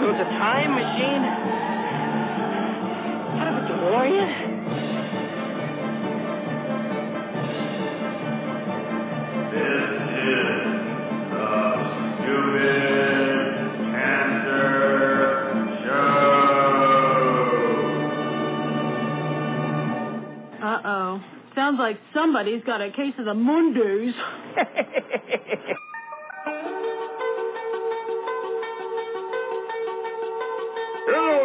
You telling me you built a time machine? Out of a DeLorean? This is the Stupid Cancer Show. Uh-oh. Sounds like somebody's got a case of the Mondays.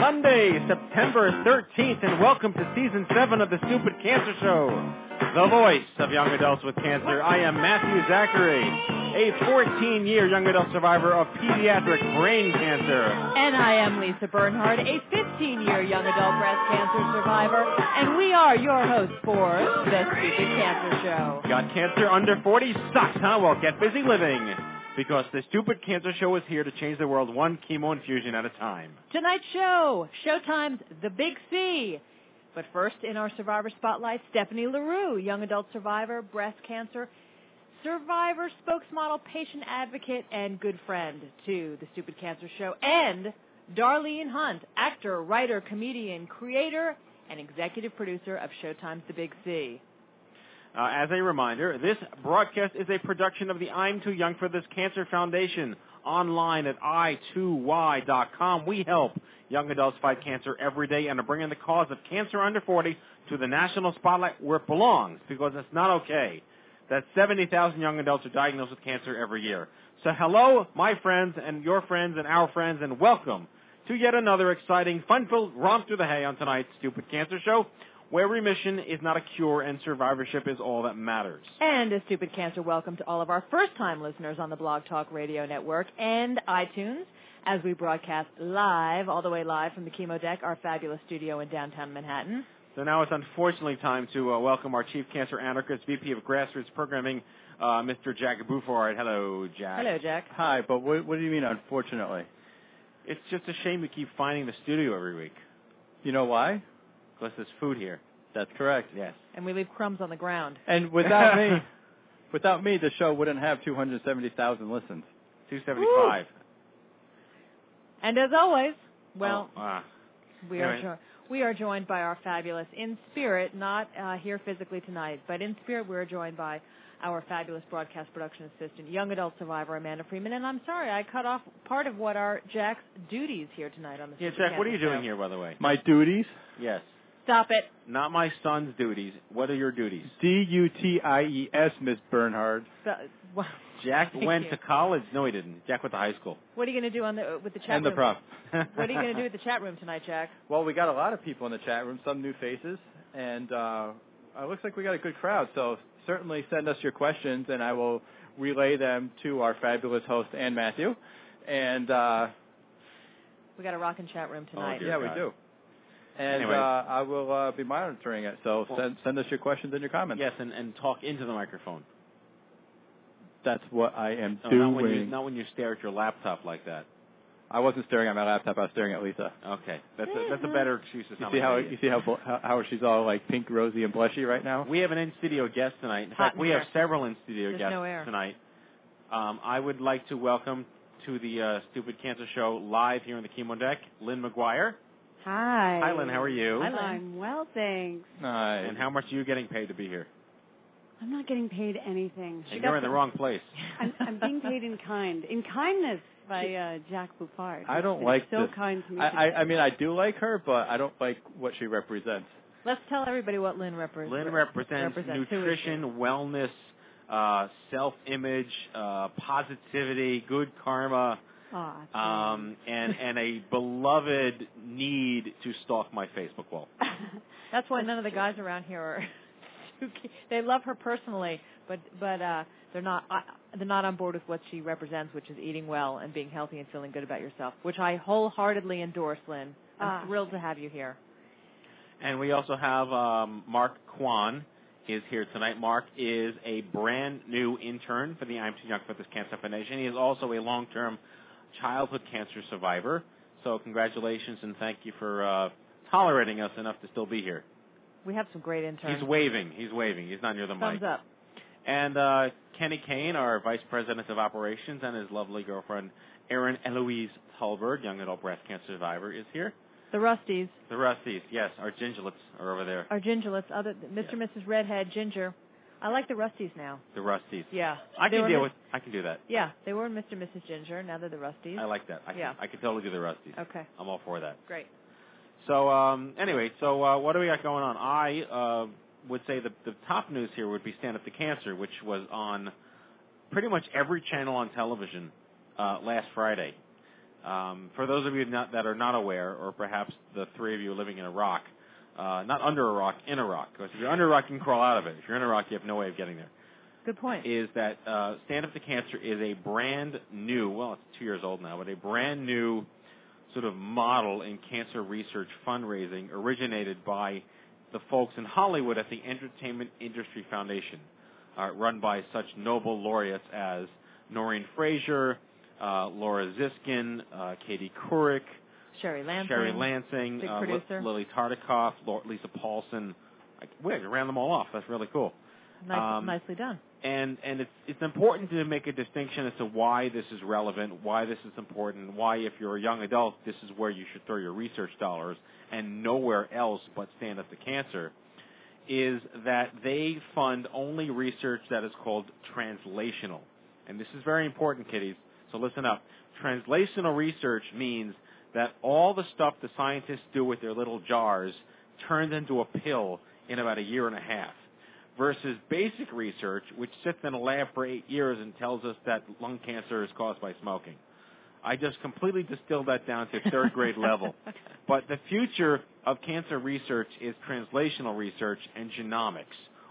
Monday, September 13th, and welcome to season 7 of the Stupid Cancer Show, the voice of young adults with cancer. I am Matthew Zachary, a 14-year young adult survivor of pediatric brain cancer. And I am Lisa Bernhard, a 15-year young adult breast cancer survivor, and we are your hosts for the Stupid Cancer Show. Got cancer under 40 sucks, huh? Well, get busy living, because the Stupid Cancer Show is here to change the world one chemo infusion at a time. Tonight's show, Showtime's The Big C. But first, in our survivor spotlight, Stefanie LaRue, young adult survivor, breast cancer, survivor, spokesmodel, patient advocate, and good friend to the Stupid Cancer Show, and Darlene Hunt, actor, writer, comedian, creator, and executive producer of Showtime's The Big C. Uh, as a reminder, this broadcast is a production of the I'm Too Young for This Cancer Foundation online at i2y.com. We help young adults fight cancer every day and are bringing the cause of cancer under 40 to the national spotlight where it belongs because it's not okay that 70,000 young adults are diagnosed with cancer every year. So hello, my friends and your friends and our friends, and welcome to yet another exciting, fun-filled romp through the hay on tonight's Stupid Cancer Show, where remission is not a cure and survivorship is all that matters. And a stupid cancer welcome to all of our first time listeners on the Blog Talk Radio Network and iTunes as we broadcast live, all the way live from the Chemo Deck, our fabulous studio in downtown Manhattan. So now it's unfortunately time to uh, welcome our Chief Cancer Anarchist, VP of Grassroots Programming, uh, Mr. Jack Buford. Hello, Jack. Hello, Jack. Hi, but what, what do you mean, unfortunately? It's just a shame we keep finding the studio every week. You know why? Because there's food here. That's correct. Yes. And we leave crumbs on the ground. And without me, without me, the show wouldn't have 270,000 listens. 275. And as always, well, Oh, ah. we are anyway. jo- we are joined by our fabulous in spirit, not uh, here physically tonight, but in spirit we're joined by our fabulous broadcast production assistant, young adult survivor Amanda Freeman. And I'm sorry I cut off part of what are Jack's duties here tonight on the. Yeah, Stupid Jack, what are you Cancer doing Show. here, by the way? My duties? Yes. Stop it. Not my son's duties. What are your duties? D U T I E S, Miss Bernhard. So, well, Jack Thank went you. to college. No, he didn't. Jack went to high school. what are you going to do on the with the chat And the room? What are you going to do with the chat room tonight, Jack? Well, we got a lot of people in the chat room, some new faces, and uh, it looks like we got a good crowd. So certainly send us your questions, and I will relay them to our fabulous host, Ann Matthew. And uh, We got a rockin' chat room tonight. dear yeah, God. we do. And Anyway. uh, I will uh, be monitoring it. So Well- send send us your questions and your comments. Yes, and, and talk into the microphone. That's what I am No, doing. not when you not when you stare at your laptop like that. I wasn't staring at my laptop. I was staring at Lisa. Okay, that's a, that's a better excuse. to You see how you see how, how how she's all like pink, rosy, and blushy right now. We have an in studio guest tonight. In Hot fact, in we here. have several in studio There's guests no air. tonight. Um, I would like to welcome to the uh, Stupid Cancer Show live here in the Chemo Deck, Lynn McGuire. Hi. Hi, Lynn. How are you? Hi, Lynn. I'm well, thanks. Nice. And how much are you getting paid to be here? I'm not getting paid anything. And you're in the wrong place. I'm, I'm being paid in kind. In kindness. by uh, Jack Buffard. I don't He's like so this. kind to me. I, I. I mean I do like her, but I don't like what she represents. Let's tell everybody what Lynn represents. Lynn represents, represents. Who is she? nutrition, wellness, uh, self-image, uh, positivity, good karma, Aw, um, and and a beloved need to stalk my Facebook wall. That's why none of the guys around here are. they love her personally, but but uh, they're not uh, they're not on board with what she represents, which is eating well and being healthy and feeling good about yourself, which I wholeheartedly endorse, Lynn. I'm Ah. thrilled to have you here. And we also have um, Mark Kwan is here tonight. Mark is a brand new intern for the I'm Too Young for This Cancer Foundation. He is also a long-term childhood cancer survivor. So congratulations and thank you for uh, tolerating us enough to still be here. We have some great interns. He's waving. He's waving. He's not near the Thumbs mic. up. And uh, Kenny Kane, our Vice President of Operations, and his lovely girlfriend, Erin Eloise Tulberg, young adult breast cancer survivor, is here. The Rusties, The Rusties, yes, our gingerlets are over there. our gingerlets, other Mr. and Mrs. Redhead, Ginger. I like the Rusties now. The Rusties. Yeah. I They can deal Mis- with. I can do that. Yeah, they were Mr. and Mrs. Ginger. Now they're the Rusties. I like that. I Yeah. can, I can totally do the Rusties. Okay, I'm all for that. great. So um, anyway, so uh, what do we got going on? I uh, would say the the top news here would be Stand Up to Cancer, which was on pretty much every channel on television uh, last Friday. Um, for those of you not, that are not aware, or perhaps the three of you living in Iraq. Uh, not under a rock, in a rock. Because if you're under a rock, you can crawl out of it. If you're in a rock, you have no way of getting there. Good point. Is that uh, Stand Up to Cancer is a brand new, well, it's two years old now, but a brand new sort of model in cancer research fundraising originated by the folks in Hollywood at the Entertainment Industry Foundation, uh, run by such noble laureates as Noreen Fraser, uh, Laura Ziskin, uh, Katie Couric, Sherry Lansing. Sherry Lansing, uh, producer. Lilly Tartikoff, Lisa Paulsen. I, wait, I ran them all off. That's really cool. Nice, um, nicely done. And and it's it's important to make a distinction as to why this is relevant, why this is important, why if you're a young adult, this is where you should throw your research dollars and nowhere else but Stand Up to Cancer, is that they fund only research that is called translational. And this is very important, kiddies. So listen up. Translational research means that all the stuff the scientists do with their little jars turns into a pill in about a year and a half versus basic research, which sits in a lab for eight years and tells us that lung cancer is caused by smoking. I just completely distilled that down to third grade level. But the future of cancer research is translational research and genomics,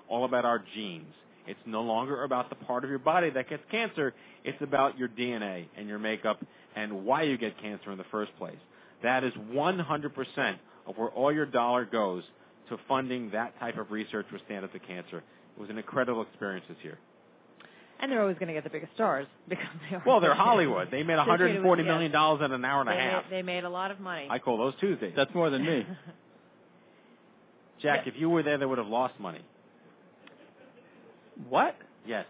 all about our genes. It's no longer about the part of your body that gets cancer. It's about your DNA and your makeup and why you get cancer in the first place. That is 100% of where all your dollar goes to funding that type of research with Stand Up to Cancer. It was an incredible experience this year. And they're always going to get the biggest stars because they are. Well, they're Hollywood. They made Associated 140 with- million dollars in an hour and they a half. Made, they made a lot of money. I call those Tuesdays. That's more than me. Jack, if you were there, they would have lost money. What? Yes.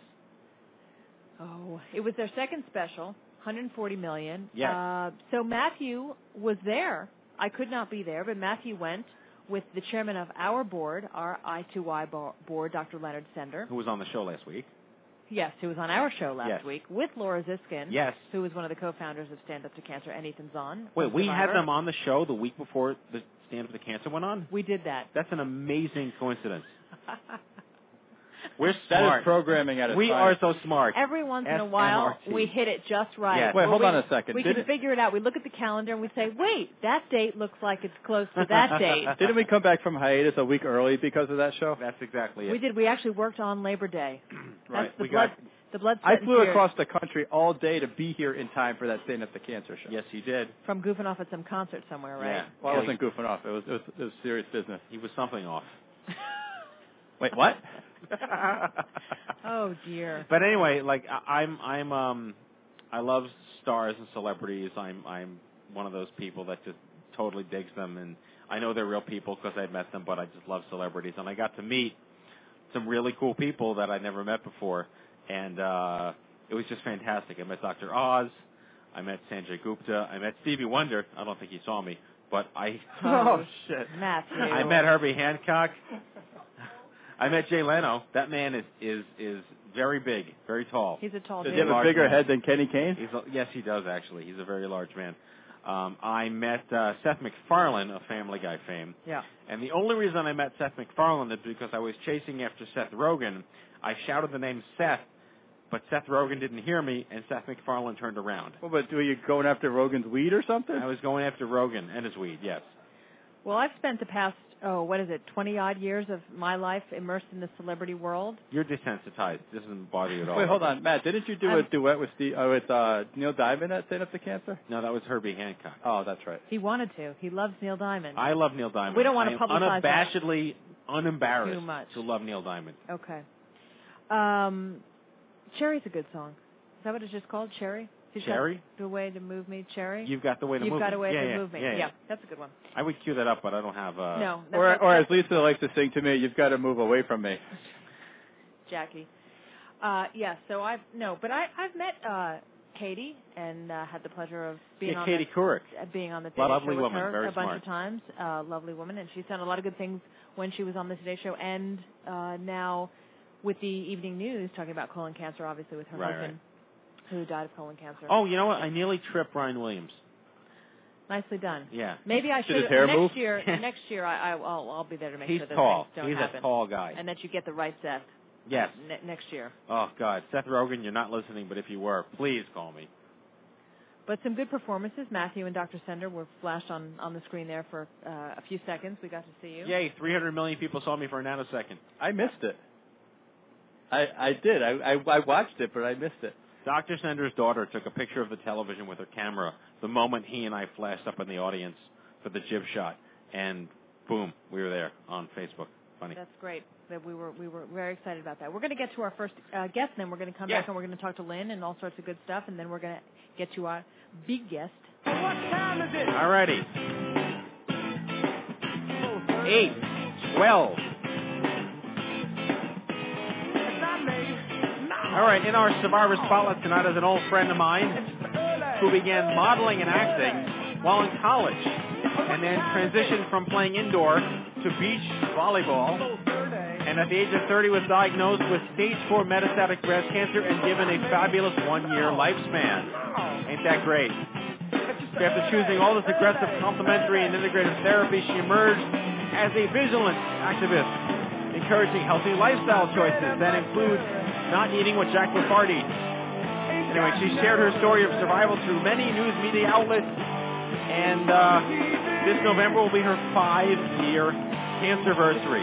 Oh, it was their second special, 140 million. Yes. Uh, so Matthew was there. I could not be there, but Matthew went with the chairman of our board, our I2Y bo- board, Dr. Leonard Sender. Who was on the show last week? Yes, who was on our show last Yes. week with Laura Ziskin. Yes. Who was one of the co-founders of Stand Up to Cancer and Ethan Zohn. Wait, we had them on the show the week before the Stand Up to Cancer went on? We did that. That's an amazing coincidence. We're smart. is programming at its we are so smart. Every once in a while, SMRT. we hit it just right. Yes. Wait, hold we- on a second. We Did can it- figure it out. We look at the calendar and we say, wait, that date looks like it's close to that date. Didn't we come back from hiatus a week early because of that show? That's exactly it. We did. We actually worked on Labor Day. Right. The We blood. got- the blood. I flew tears across the country all day to be here in time for that Stand Up to Cancer show. Yes, he did. from goofing off at some concert somewhere, right? Yeah. Well, I wasn't goofing off. It was, it was it was serious business. He was something off. Wait, what? Oh dear. But anyway, like I- I'm, I'm, um, I love stars and celebrities. I'm, I'm one of those people that just totally digs them, and I know they're real people because I've met them. But I just love celebrities, and I got to meet some really cool people that I never met before, and uh, it was just fantastic. I met Dr. Oz, I met Sanjay Gupta, I met Stevie Wonder. I don't think he saw me, but I. Oh, shit! Matthew. I met Herbie Hancock. I met Jay Leno. That man is is is very big, very tall. He's a tall Does dude. he have a bigger man. head than Kenny Kane? He's a, yes, he does actually. He's a very large man. Um, I met uh, Seth MacFarlane of Family Guy fame, Yeah. and the only reason I met Seth MacFarlane is because I was chasing after Seth Rogen. I shouted the name Seth, but Seth Rogen didn't hear me, and Seth MacFarlane turned around. Well, but were you going after Rogen's weed or something? I was going after Rogan and his weed. Yes. Well, I've spent the past oh, what is it, twenty odd years of my life immersed in the celebrity world. You're desensitized. This doesn't bother you at all. Wait, hold on, Matt. Didn't you do a I'm- duet with Steve, uh, with uh, Neil Diamond at Stand Up to Cancer? No, that was Herbie Hancock. Oh, that's right. He wanted to. He loves Neil Diamond. I love Neil Diamond. We don't wanna I am publicize that. unabashedly unembarrassed Too much. to love Neil Diamond. Okay. Um, Cherry's a good song. Is that what it's just called? Cherry. He's got Cherry? The way to move me, Cherry. You've got the way to You've move got me. a way yeah, to yeah, move me. Yeah, yeah. that's a good one. I would cue that up, but I don't have. Uh, no, Or, that's, or as Lisa likes to sing to me, you've got to move away from me. Jackie. Uh, yeah. So I've no, but I I've met uh, Katie and uh, had the pleasure of being yeah, on Katie the, Couric. uh, being on the Lo- Today lovely Show with woman, her very a bunch smart. of times. Uh, lovely woman, and she's done a lot of good things when she was on the Today Show, and uh, now with the evening news talking about colon cancer, obviously with her Right, husband who died of colon cancer. Oh, you know what? I nearly tripped Brian Williams. nicely done. Yeah. Maybe I Did should his hair next move? year. next year, I, I I'll, I'll be there to make He's sure that tall. things don't He's happen, a tall guy. and that you get the right Seth Yes. ne- next year. Oh God, Seth Rogen, you're not listening, but if you were, please call me. But some good performances. Matthew and Dr. Sender were flashed on on the screen there for uh, a few seconds. We got to see you. Yay! 300 million people saw me for a nanosecond. I missed it. I I did. I, I I watched it, but I missed it. Dr. Sender's daughter took a picture of the television with her camera the moment he and I flashed up in the audience for the jib shot, and boom, we were there on Facebook. Funny. That's great. That we were we were very excited about that. We're going to get to our first uh, guest, and then we're going to come Yeah. back and we're going to talk to Lynn and all sorts of good stuff, and then we're going to get to our big guest. Alrighty. Eight, twelve. All right, in our Survivor Spotlight tonight is an old friend of mine who began modeling and acting while in college and then transitioned from playing indoor to beach volleyball and at the age of 30 was diagnosed with stage 4 metastatic breast cancer and given a fabulous one-year lifespan. Ain't that great? After choosing all this aggressive complementary and integrative therapy, she emerged as a vigilant activist, encouraging healthy lifestyle choices that include not eating with Jack eats. Anyway, she shared her story of survival through many news media outlets, and uh, this November will be her five-year cancerversary.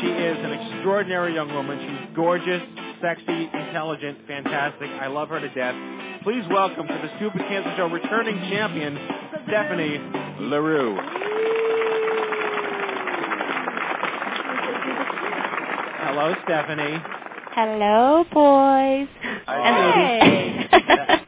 She is an extraordinary young woman. She's gorgeous, sexy, intelligent, fantastic. I love her to death. Please welcome to the Stupid Cancer Show returning champion, Stefanie LaRue. Hello, Stefanie. Hello, boys. Hey.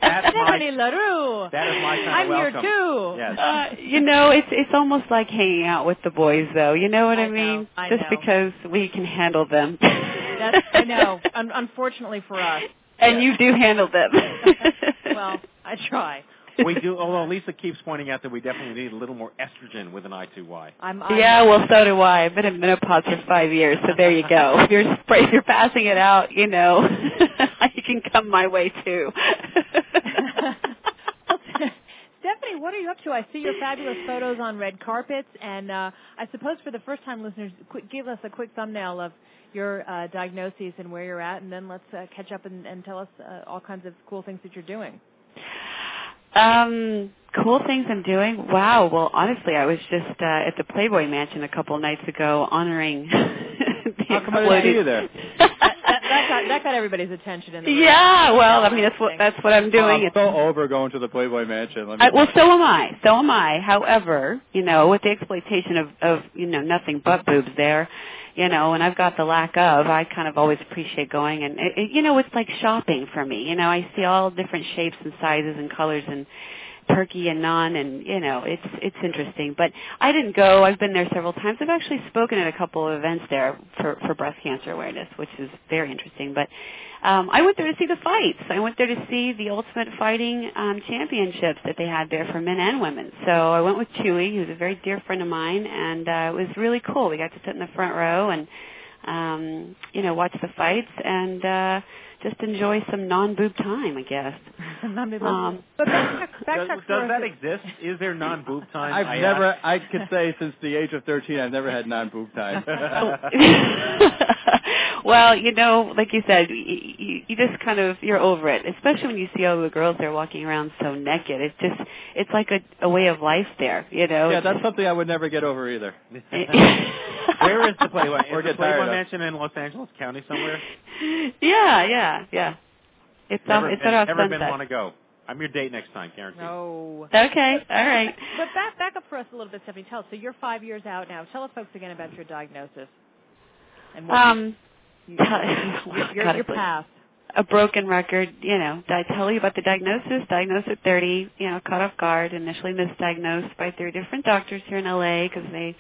That's my, LaRue. that is my kind I'm of here too. Yes. Uh, you know, it's it's almost like hanging out with the boys, though. You know what I, I know, mean? I Just know. because we can handle them. That's, I know. Un- unfortunately for us. and you do handle them. Well, I try. We do, although Lisa keeps pointing out that we definitely need a little more estrogen with an I2Y. I'm, I'm Yeah, well, so do I. I've been in menopause for five years, so there you go. If you're if you're passing it out, you know, you can come my way too. Stefanie, what are you up to? I see your fabulous photos on red carpets, and uh, I suppose for the first time listeners, quick, give us a quick thumbnail of your uh, diagnoses and where you're at, and then let's uh, catch up and, and tell us uh, all kinds of cool things that you're doing. Um, cool things I'm doing. Wow. Well, honestly, I was just uh, at the Playboy Mansion a couple nights ago honoring the How come I didn't see you there? that, that, got, that got everybody's attention in the room. yeah. Well, I mean, that's what that's what I'm doing. I'm It's- so over going to the Playboy Mansion. Let me I, well, so am I. So am I. However, you know, with the exploitation of of you know nothing but boobs there, you know, and I've got the lack of, I kind of always appreciate going, and it, you know, it's like shopping for me. You know, I see all different shapes and sizes and colors and turkey and non and you know it's it's interesting. But i didn't go. I've been there several times. I've actually spoken at a couple of events there for for breast cancer awareness which is very interesting. But um i went there to see the fights. I went there to see the ultimate fighting um championships that they had there for men and women. So i went with chewy who's a very dear friend of mine and uh it was really cool. We got to sit in the front row and um, you know, watch the fights. And uh just enjoy some non-boob time, I guess. Um, but back, backtrack Does, for does that exist? Is there non-boob time? I've I never, ask? I could say since the age of 13, I've never had non-boob time. well, you know, like you said, you, you, you just kind of you're over it, especially when you see all the girls there walking around so naked. It's just it's like a, a way of life there, you know. yeah, that's something I would never get over either. Where is the Playboy? Or the Playboy. Mansion in Los Angeles County somewhere? yeah, yeah, yeah. It's um, never, it's at off never been want to go. I'm your date next time, guaranteed. No. Okay, all right. But back back up for us a little bit, Stefanie. Tell us. So you're five years out now. Tell us folks again about your diagnosis. And what Um, you, well, your, your, your path. a broken record. You know, did I tell you about the diagnosis? Diagnosed at 30. You know, caught off guard. Initially misdiagnosed by three different doctors here in LA because they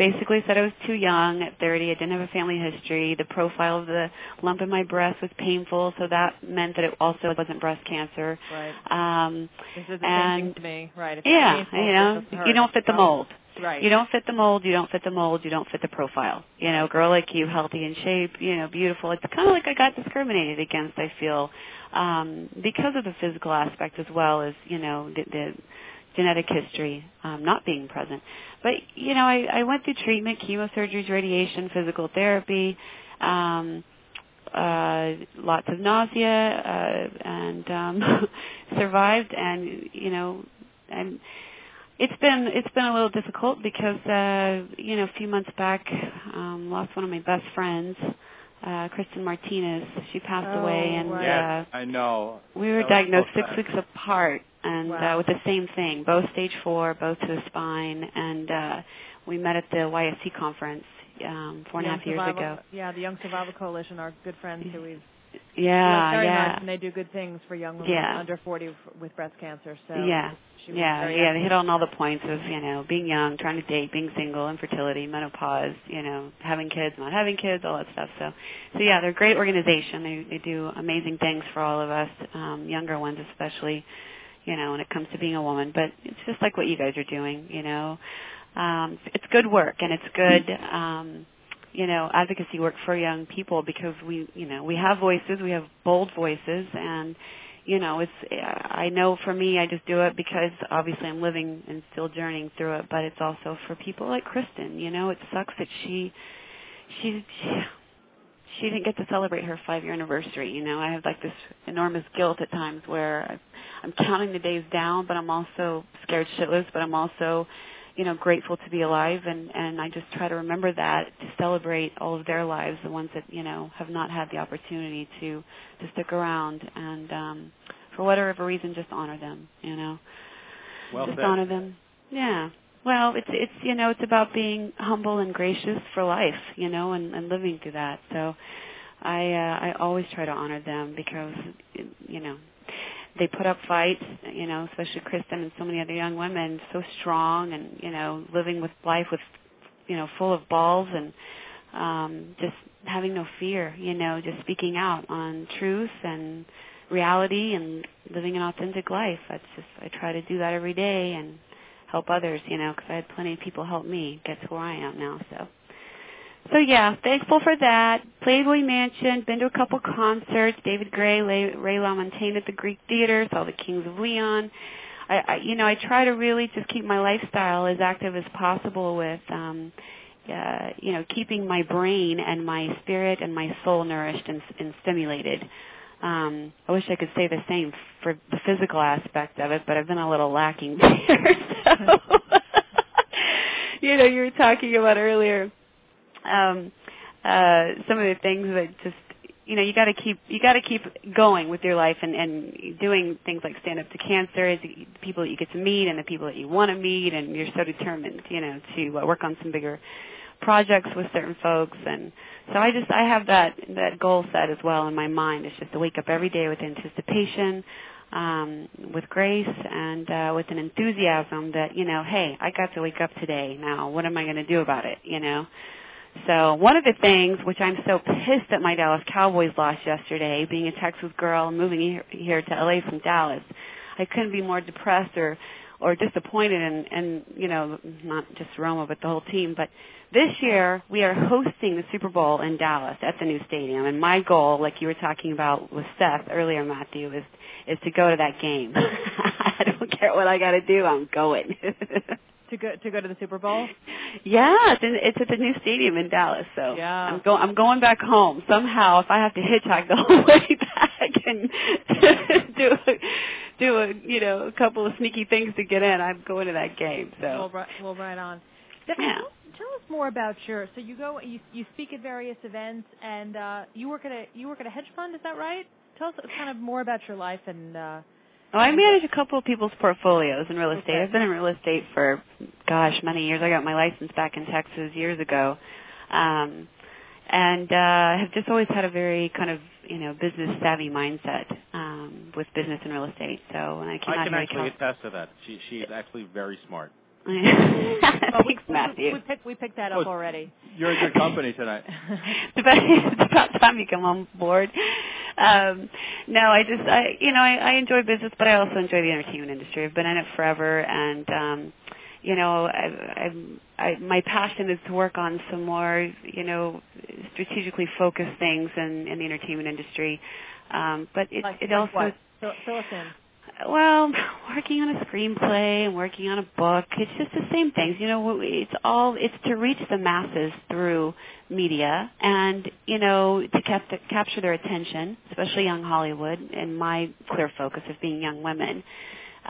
basically said I was too young at 30. I didn't have a family history. The profile of the lump in my breast was painful, so that meant that it also wasn't breast cancer. Right. Um, This is the and same thing to me. Right. If yeah, painful, you know, you don't fit the mold. Right. You don't fit the mold, you don't fit the mold, you don't fit the profile. You know, girl like you, healthy in shape, you know, beautiful. It's kind of like I got discriminated against, I feel, um, because of the physical aspect as well as, you know, the, the genetic history um, not being present. But, you know, I, I went through treatment, chemosurgeries, radiation, physical therapy, um, uh lots of nausea uh and um survived and you know and it's been it's been a little difficult because uh you know a few months back um lost one of my best friends uh Kristen Martinez she passed Oh, away and right. Yes, uh I know. we were That diagnosed so six sad. weeks apart and Wow. uh with the same thing both stage 4 both to the spine and uh we met at the YSC conference um four and a half years Survival- ago Yeah, the Young Survival Coalition are good friends who we've yeah very yeah much, and they do good things for young women Yeah. under 40 f- with breast cancer. So yeah. Yeah, yeah, they hit on all the points of, you know, being young, trying to date, being single, infertility, menopause, you know, having kids, not having kids, all that stuff. So so yeah, they're a great organization. They they do amazing things for all of us, um, younger ones especially, you know, when it comes to being a woman. But it's just like what you guys are doing, you know. Um it's good work and it's good um you know, advocacy work for young people because we, you know, we have voices, we have bold voices and you know, it's I know for me I just do it because obviously I'm living and still journeying through it, but it's also for people like Kristen, you know, it sucks that she she she, she didn't get to celebrate her 5-year anniversary, you know. I have like this enormous guilt at times where I'm counting the days down, but I'm also scared shitless, but I'm also you know grateful to be alive and and I just try to remember that to celebrate all of their lives the ones that you know have not had the opportunity to to stick around and um for whatever reason just honor them you know Well just said. honor them yeah well it's it's you know it's about being humble and gracious for life you know and and living through that so I uh, I always try to honor them because you know they put up fights, you know, especially Kristen and so many other young women, so strong and, you know, living with life with, you know, full of balls and um just having no fear, you know, just speaking out on truth and reality and living an authentic life. That's just I try to do that every day and help others, you know, because I had plenty of people help me get to where I am now, so so yeah, thankful for that. Playboy Mansion, been to a couple concerts. David Gray, Ray, LaMontagne at the Greek Theater, saw the Kings of Leon. I, I, you know, I try to really just keep my lifestyle as active as possible with, um, uh, you know, keeping my brain and my spirit and my soul nourished and, and stimulated. Um, I wish I could say the same for the physical aspect of it, but I've been a little lacking there. So, you know, you were talking about earlier um uh some of the things that just you know you got to keep you got to keep going with your life and and doing things like stand up to cancer is the people that you get to meet and the people that you want to meet and you're so determined you know to uh, work on some bigger projects with certain folks and so I just I have that that goal set as well in my mind. It's just to wake up every day with anticipation um with grace and uh with an enthusiasm that you know hey I got to wake up today. Now what am I going to do about it you know? So one of the things, which I'm so pissed that my Dallas Cowboys lost yesterday, being a Texas girl moving here, here to LA from Dallas, I couldn't be more depressed or or disappointed and in you know not just Romo but the whole team. But this year we are hosting the Super Bowl in Dallas at the new stadium, and my goal, like you were talking about with Seth earlier, Matthew, is is to go to that game. I don't care what I got to do, I'm going. to go to go to the Super Bowl. Yeah, it's, in, it's at the new stadium in Dallas. So Yeah. I'm going. I'm going back home somehow. If I have to hitchhike the whole way back and do do a you know a couple of sneaky things to get in, I'm going to that game. So Well, right, well, right on. Stefanie, Yeah. tell, tell us more about your. So you go, you you speak at various events, and uh, you work at a you work at a hedge fund. Is that right? Tell us kind of more about your life and. Uh, Oh, I manage a couple of people's portfolios in real estate. Okay. I've been in real estate for, gosh, many years. I got my license back in Texas years ago, um, and uh, have just always had a very kind of you know business savvy mindset um, with business and real estate. So when I came I out can here, actually attest to that. She she is actually very smart. well, we, Thanks, we, Matthew. we picked we picked that Oh, up already. You're a good company tonight. it's about, it's about time you come on board. Um, no, I just, I, you know, I, I enjoy business, but I also enjoy the entertainment industry. I've been in it forever, and um, you know, I, I, my passion is to work on some more, you know, strategically focused things in, in the entertainment industry. Um, but it, Like, it like also what? Fill, fill us in. well, working on a screenplay and working on a book, it's just the same things. You know, it's all it's to reach the masses through media and, you know, to cap- capture their attention, especially young Hollywood and my clear focus of being young women.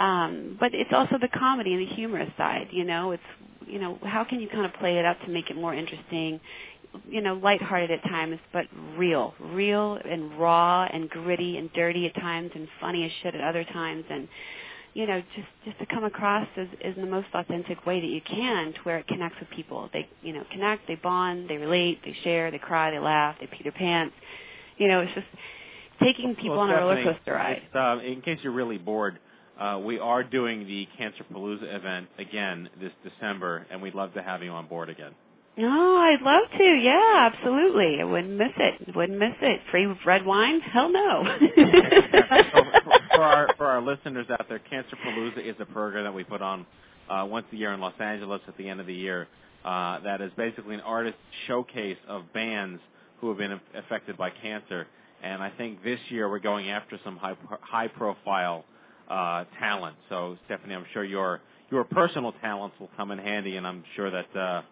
Um, but it's also the comedy and the humorous side, you know, it's you know, how can you kind of play it up to make it more interesting? you know, lighthearted at times, but real, real and raw and gritty and dirty at times and funny as shit at other times and you know, just just to come across as, as the most authentic way that you can to where it connects with people. They you know, connect, they bond, they relate, they share, they cry, they laugh, they pee their pants. You know, it's just taking people Well, on a roller coaster ride. uh, in case you're really bored, uh, we are doing the Cancer Palooza event again this December, and we'd love to have you on board again. Oh, I'd love to. Yeah, absolutely. I wouldn't miss it. Wouldn't miss it. Free red wine? Hell no. so for, our for our listeners out there, Cancer Palooza is a program that we put on uh, once a year in Los Angeles at the end of the year. Uh, that is basically an artist showcase of bands who have been affected by cancer. And I think this year we're going after some high high profile uh, talent. So Stefanie, I'm sure your your personal talents will come in handy, and I'm sure that uh,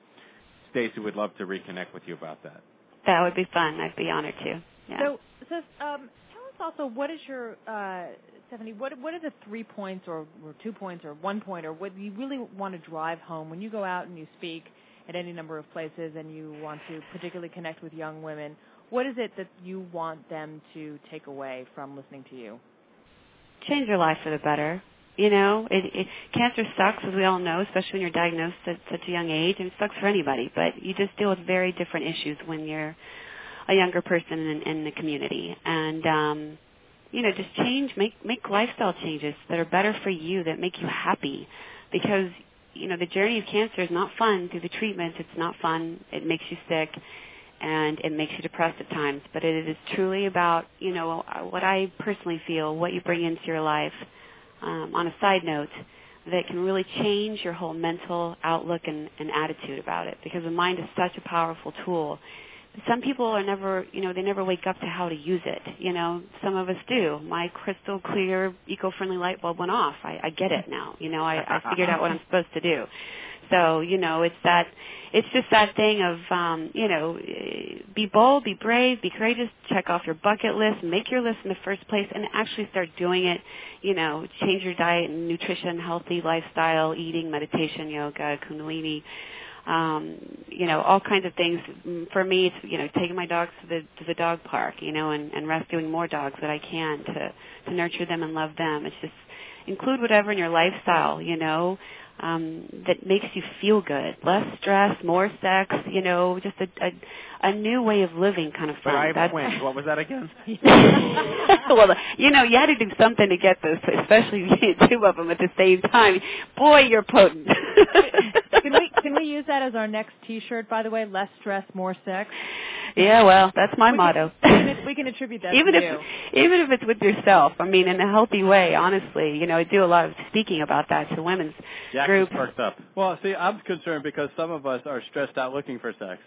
Stacy would love to reconnect with you about that. that would be fun. I'd be honored to. Yeah. So, so um, tell us also what is your uh, Stefanie? What what are the three points or, or two points or one point or what you really want to drive home when you go out and you speak at any number of places and you want to particularly connect with young women? What is it that you want them to take away from listening to you? Change your life for the better. You know, it, it cancer sucks, as we all know, especially when you're diagnosed at such a young age, and it sucks for anybody. But you just deal with very different issues when you're a younger person in, in the community, and um, you know, just change, make make lifestyle changes that are better for you, that make you happy, because you know the journey of cancer is not fun through the treatments. It's not fun. It makes you sick and it makes you depressed at times. But it is truly about, you know, what I personally feel, what you bring into your life. Um, on a side note, that can really change your whole mental outlook and, and attitude about it, because the mind is such a powerful tool. Some people are never, you know, they never wake up to how to use it. You know, some of us do. My crystal clear, eco-friendly light bulb went off. I, I get it now. You know, I, I figured out what I'm supposed to do. So, you know, it's that it's just that thing of um, you know, be bold, be brave, be courageous, check off your bucket list, make your list in the first place and actually start doing it, you know, change your diet and nutrition, healthy lifestyle, eating, meditation, yoga, kundalini, um, you know, all kinds of things. For me, it's you know, taking my dogs to the to the dog park, you know, and, and rescuing more dogs that I can to to nurture them and love them. It's just include whatever in your lifestyle, you know, um, that makes you feel good. Less stress, more sex, you know, just a a, a new way of living kind of But fun. I have That's- twins. What was that again? well, you know, you had to do something to get those, especially two of them at the same time. Boy, you're potent. can we can we use that as our next T-shirt? By the way, less stress, more sex. yeah, well, that's my We motto. can, we can attribute that even to if you. even if it's with yourself, I mean, in a healthy way. Honestly, you know, I do a lot of speaking about that to women's Jack groups. is perked up. Well, see, I'm concerned because some of us are stressed out looking for sex.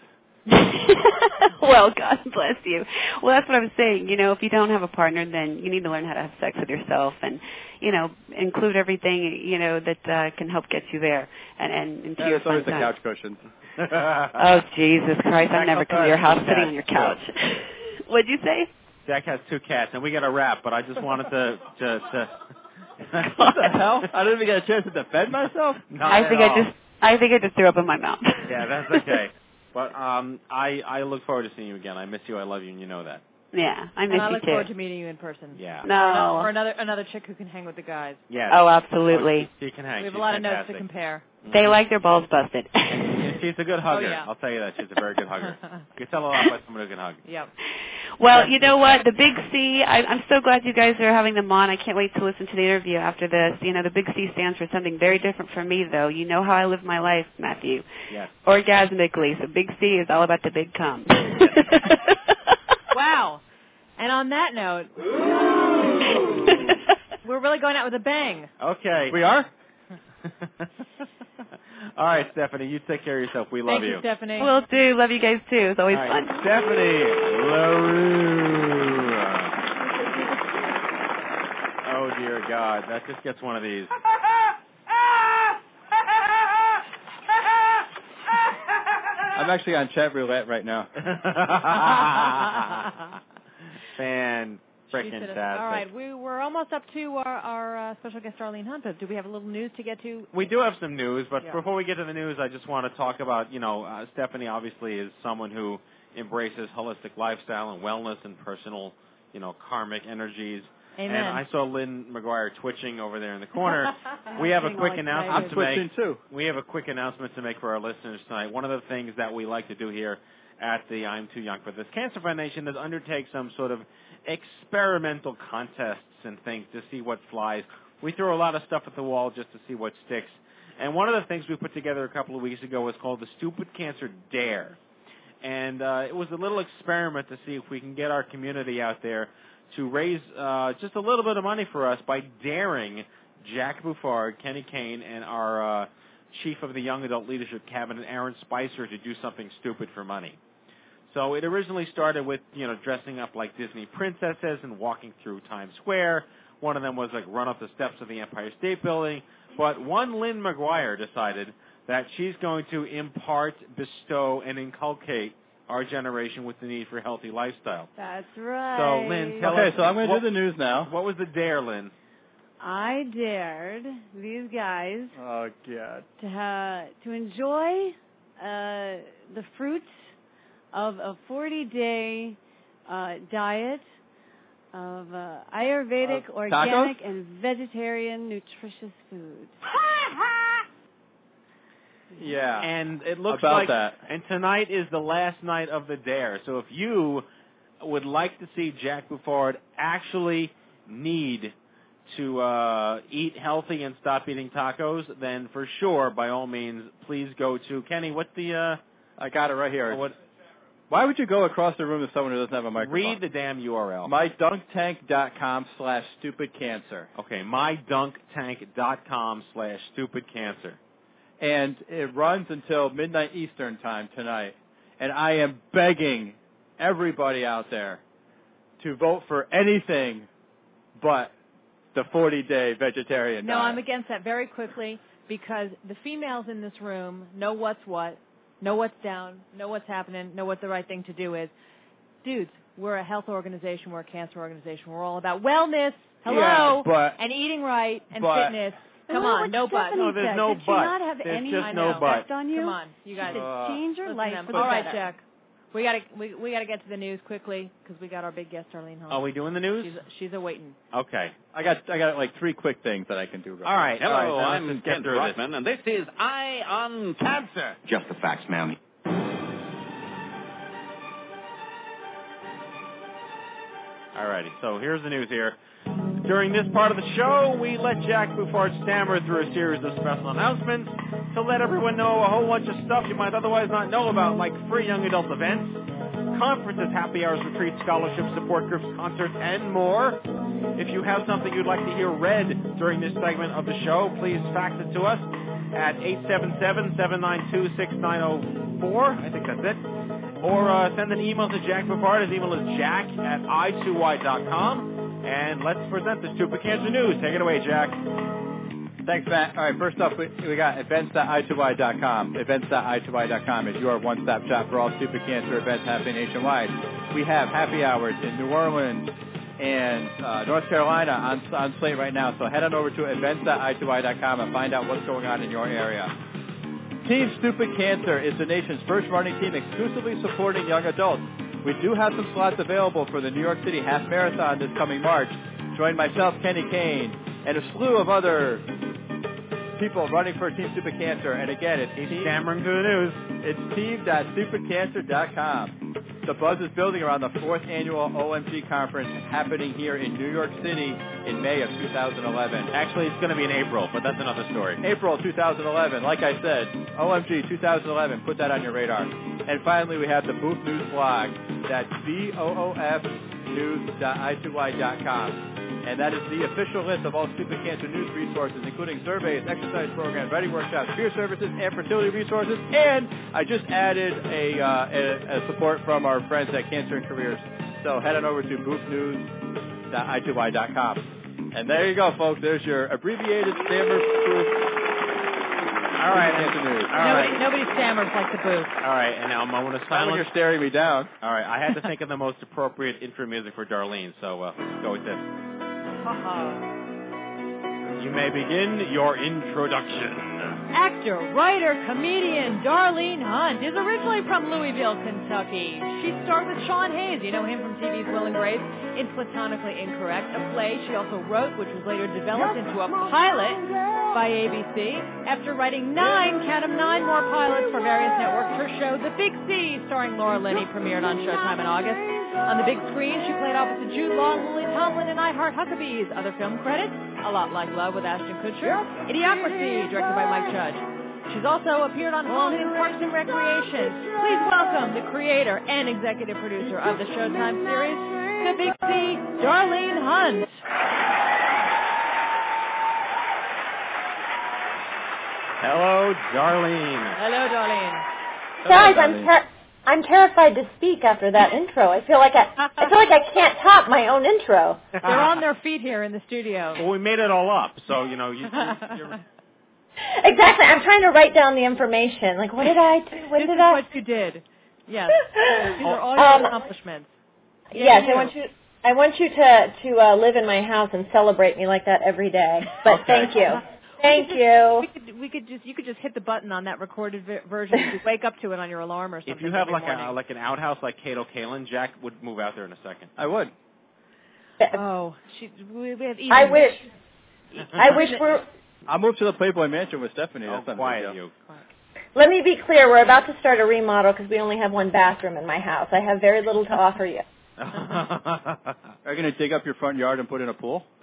well, God bless you. Well, that's what I'm saying. You know, if you don't have a partner, then you need to learn how to have sex with yourself, and you know, include everything you know that uh, can help get you there, and and into Yeah, your it's always fun the time. couch cushions. Oh Jesus Christ! I'm never coming to your house sitting on your couch. What'd you say? Jack has two cats, and we got a wrap. But I just wanted to to. to what the hell? I didn't even get a chance to defend myself. Not I think all. I just I think I just threw up in my mouth. Yeah, that's okay. But um, I I look forward to seeing you again. I miss you. I love you, and you know that. yeah, I miss and I you look too. forward to meeting you in person. Yeah. No. Or another another chick who can hang with the guys. Yeah. Oh, absolutely. She, she can hang. we have She's a lot of notes to compare. They like their balls busted. She's a good oh, hugger. Oh, yeah. I'll tell you that. She's a very good hugger. You can tell a lot by someone who can hug. Yep. Well, you know what? The Big C, I, I'm so glad you guys are having them on. I can't wait to listen to the interview after this. You know, the Big C stands for something very different for me, though. You know how I live my life, Matthew. Yes. Orgasmically. So Big C is all about the big cum. Wow. And on that note, we're really going out with a bang. Okay. We are? All right, Stefanie, you take care of yourself. We love Thank you, Stefanie. We'll do. Love you guys too. It's always All right, fun. Stefanie LaRue. Oh dear God, that just gets one of these. I'm actually on chat roulette right now. Fan She freaking said it. tastic. All right, we, we're almost up to our, our uh, special guest, Darlene Hunt, do we have a little news to get to? We do have some news, but Yeah. before we get to the news, I just want to talk about, you know, uh, Stefanie obviously is someone who embraces holistic lifestyle and wellness and personal, you know, karmic energies. Amen. And I saw Lynn McGuire twitching over there in the corner. we have a quick all announcement to make. too. We have a quick announcement to make for our listeners tonight. One of the things that we like to do here at the I'm Too Young for This Cancer Foundation is undertake some sort of experimental contests and things to see what flies. We throw a lot of stuff at the wall just to see what sticks. And one of the things we put together a couple of weeks ago was called the Stupid Cancer Dare. And uh, it was a little experiment to see if we can get our community out there to raise uh, just a little bit of money for us by daring Jack Buffard, Kenny Kane, and our uh, chief of the Young Adult Leadership Cabinet, Aaron Spicer, to do something stupid for money. So it originally started with, you know, dressing up like Disney princesses and walking through Times Square. One of them was like run up the steps of the Empire State Building. But one Lynn McGuire decided that she's going to impart, bestow, and inculcate our generation with the need for a healthy lifestyle. That's right. So, Lynn, tell Okay, us so I'm going to do the news now. What was the dare, Lynn? I dared these guys Oh God. to ha- to enjoy uh, the fruits of a 40-day uh, diet of uh, Ayurvedic, Of organic, tacos? and vegetarian nutritious food. Yeah. And it looks About like that. and tonight is the last night of the dare. So if you would like to see Jack Buffard actually need to uh eat healthy and stop eating tacos, then for sure, by all means, please go to Kenny. What's the uh I got it right here. what? Why would you go across the room to someone who doesn't have a microphone? Read the damn URL. mydunktank.com slash stupid cancer. okay, mydunktank.com slash stupid cancer. And it runs until midnight Eastern time tonight. And I am begging everybody out there to vote for anything but the 40 day vegetarian No, diet. I'm against that very quickly because the females in this room know what's what, know what's down, know what's happening, know what the right thing to do is. Dudes, we're a health organization, we're a cancer organization. We're all about wellness, hello, Yeah, but- and eating right and but- fitness. Come Look on, what no but. Stefanie No, there's said. no Did she but. not have There's any just I no but. effect on you? Come on, you guys. Did Uh, change your life for the All right, better? Jack. We gotta we, we gotta get to the news quickly because we got our big guest Darlene Hunt. Are we doing the news? She's she's awaiting. Okay. I got I got like three quick things that I can do. Real All right. Hello, all right, now let's I'm just get Kent through and this is Eye on Cancer. Just the facts, ma'am. Alrighty, so here's the news here. During this part of the show, we let Jack Buffard stammer through a series of special announcements. to let everyone know a whole bunch of stuff you might otherwise not know about, like free young adult events, conferences, happy hours, retreats, scholarships, support groups, concerts, and more. If you have something you'd like to hear read during this segment of the show, please fax it to us at 877-792-6904. I think that's it. Or uh, send an email to Jack Bavard. His email is jack at i2y.com. And let's present the Stupid Cancer News. Take it away, Jack. Thanks, Matt. All right, first off, we, we got events.i2y.com. Events.i2y.com is your one-stop shop for all stupid cancer events happening nationwide. We have happy hours in New Orleans and uh, North Carolina on, on slate right now. So head on over to events.i2y.com and find out what's going on in your area. Team Stupid Cancer is the nation's first running team exclusively supporting young adults. We do have some slots available for the New York City Half Marathon this coming March. Join myself, Kenny Kane, and a slew of other people running for Team Stupid Cancer. And again, it's team, Cameron Good News. It's team.stupidcancer.com. The buzz is building around the fourth annual OMG conference happening here in New York City in May of 2011. Actually, it's going to be in April, but that's another story. April 2011. Like I said, OMG 2011. Put that on your radar. And finally, we have the Boof News blog. That's B-O-O-F news.i2y.com. And that is the official list of all stupid cancer news resources, including surveys, exercise programs, writing workshops, peer services, and fertility resources. And I just added a, uh, a, a support from our friends at Cancer and Careers. So head on over to boofnews.i2y.com. And there you go, folks. There's your abbreviated stammer-proof All right, cancer news. All right. Nobody, nobody stammers like the booth. All right, and now a moment of Not when silence. you're staring me down. All right, I had to think of the most appropriate intro music for Darlene, so uh, let's go with this. You may begin your introduction. Actor, writer, comedian Darlene Hunt is originally from Louisville, Kentucky. She starred with Sean Hayes, you know him from TV's Will and Grace, in Platonically Incorrect, a play she also wrote, which was later developed into a pilot by ABC. After writing nine, count 'em, nine more pilots for various networks, her show The Big C, starring Laura Linney, premiered on Showtime in August. On the big screen, she played opposite Jude Law, Lily Tomlin, and I Heart Huckabees. Other film credits, A Lot Like Love with Ashton Kutcher, Idiocracy, directed by Mike Judge. She's also appeared on Haunted Parks and Recreation. Please welcome the creator and executive producer of the Showtime series, The Big C, Darlene Hunt. Hello, Darlene. Hello, Darlene. Guys, I'm ter- I'm terrified to speak after that intro. I feel like I I feel like I can't top my own intro. They're on their feet here in the studio. Well, we made it all up, so you know you. You're, Exactly. I'm trying to write down the information. Like, what did I do? What this did is I? what you did. Yes. These are all your Um, accomplishments. Yes, you. I want you. I want you to to uh, live in my house and celebrate me like that every day. But Okay. thank you, thank you. We could, we could just you could just hit the button on that recorded vi- version. You could wake up to it on your alarm or something. if you have like morning. a like an outhouse like Kato Kaelin, Jack would move out there in a second. I would. oh, she, we, we have even. I wish. I wish we're. I moved to the Playboy Mansion with Stephanie. Oh, That's not a quiet you. Let me be clear. We're about to start a remodel because we only have one bathroom in my house. I have very little to offer you. Are you going to dig up your front yard and put in a pool?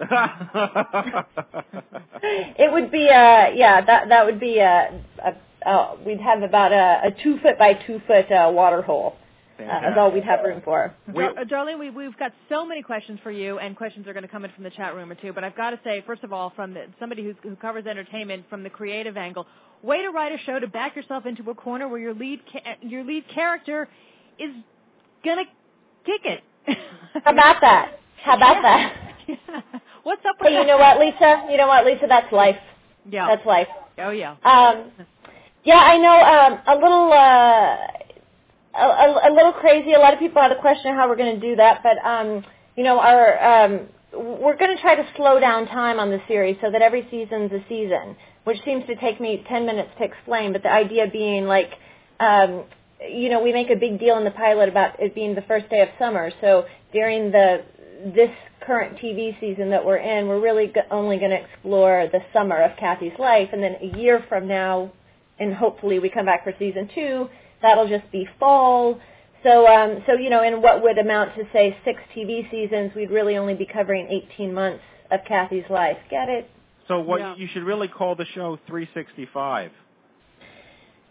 It would be a yeah. That that would be a. a uh, we'd have about a, a two foot by two foot uh, water hole. Uh, that's all we'd have room for. Dar- uh, Darlene, we, we've got so many questions for you, and questions are going to come in from the chat room or two. But I've got to say, first of all, from the, somebody who's, who covers entertainment from the creative angle, way to write a show to back yourself into a corner where your lead ca- your lead character is gonna kick it. How about that? How about that? What's up with Hey, you know what, Lisa? You know what, Lisa? That's life. Yeah. That's life. oh yeah. Um, yeah, I know. Um, a little, uh, a, a, a little crazy. A lot of people had a question of how we're going to do that, but um, you know, our um, we're going to try to slow down time on the series so that every season's a season, which seems to take me ten minutes to explain. But the idea being like. Um, you know, we make a big deal in the pilot about it being the first day of summer. So during the this current TV season that we're in, we're really go- only going to explore the summer of Kathy's life, and then a year from now, and hopefully we come back for season two, that'll just be fall. So, um, so you know, in what would amount to say six TV seasons, we'd really only be covering 18 months of Kathy's life. Get it? So what Yeah. you should really call the show 365.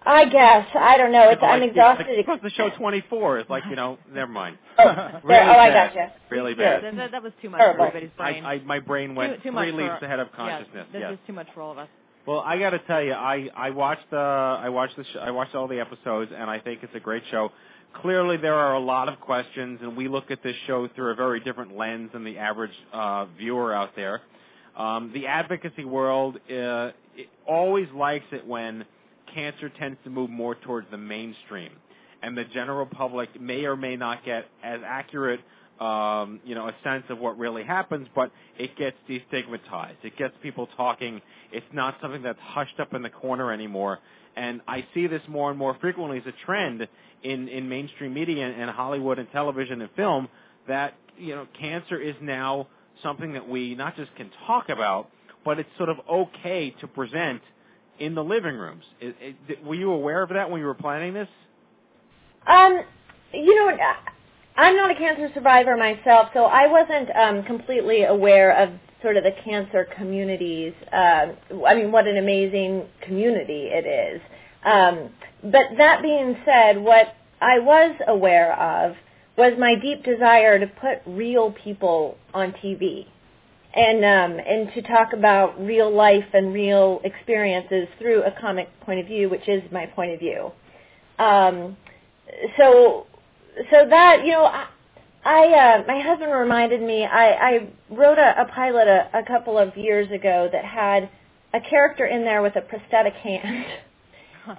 I guess I don't know. It's, like, I'm exhausted. It's like, plus the show 24 is like you know, never mind. Oh, really oh, I bad. gotcha. Really Yeah, bad. that, that was too much Terrible. for everybody's brain. I, I, my brain went too, too much three leaps for, ahead of yeah, this yes. is too much for all of us. Well, I got to tell you, I I watched uh I watched the sh- I watched all the episodes, and I think it's a great show. Clearly, there are a lot of questions, and we look at this show through a very different lens than the average uh, viewer out there. Um, the advocacy world uh, it always likes it when cancer tends to move more towards the mainstream, and the general public may or may not get as accurate um, you know, a sense of what really happens, but it gets destigmatized. It gets people talking. It's not something that's hushed up in the corner anymore. And I see this more and more frequently as a trend in, in mainstream media and Hollywood and television and film that, you know, cancer is now something that we not just can talk about, but it's sort of okay to present in the living rooms. It, it, were you aware of that when you were planning this? Um, you know, I'm not a cancer survivor myself, so I wasn't um, completely aware of sort of the cancer communities. Uh, I mean, what an amazing community it is. Um, but that being said, what I was aware of was my deep desire to put real people on TV and um, and to talk about real life and real experiences through a comic point of view, which is my point of view. Um, so so that you know, I, I uh, my husband reminded me. I, I wrote a, a pilot a, a couple of years ago that had a character in there with a prosthetic hand,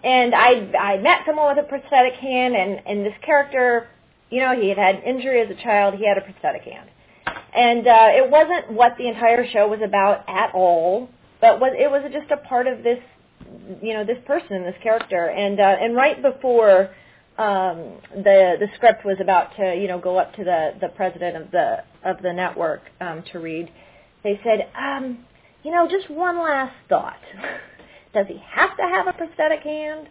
and I I met someone with a prosthetic hand, and and this character, you know, he had had injury as a child. He had a prosthetic hand, and uh, it wasn't what the entire show was about at all, but was it was just a part of this, you know, this person, and this character, and uh, and right before um, the the script was about to you know go up to the the president of the of the network um, to read. They said, um, you know, just one last thought. Does he have to have a prosthetic hand?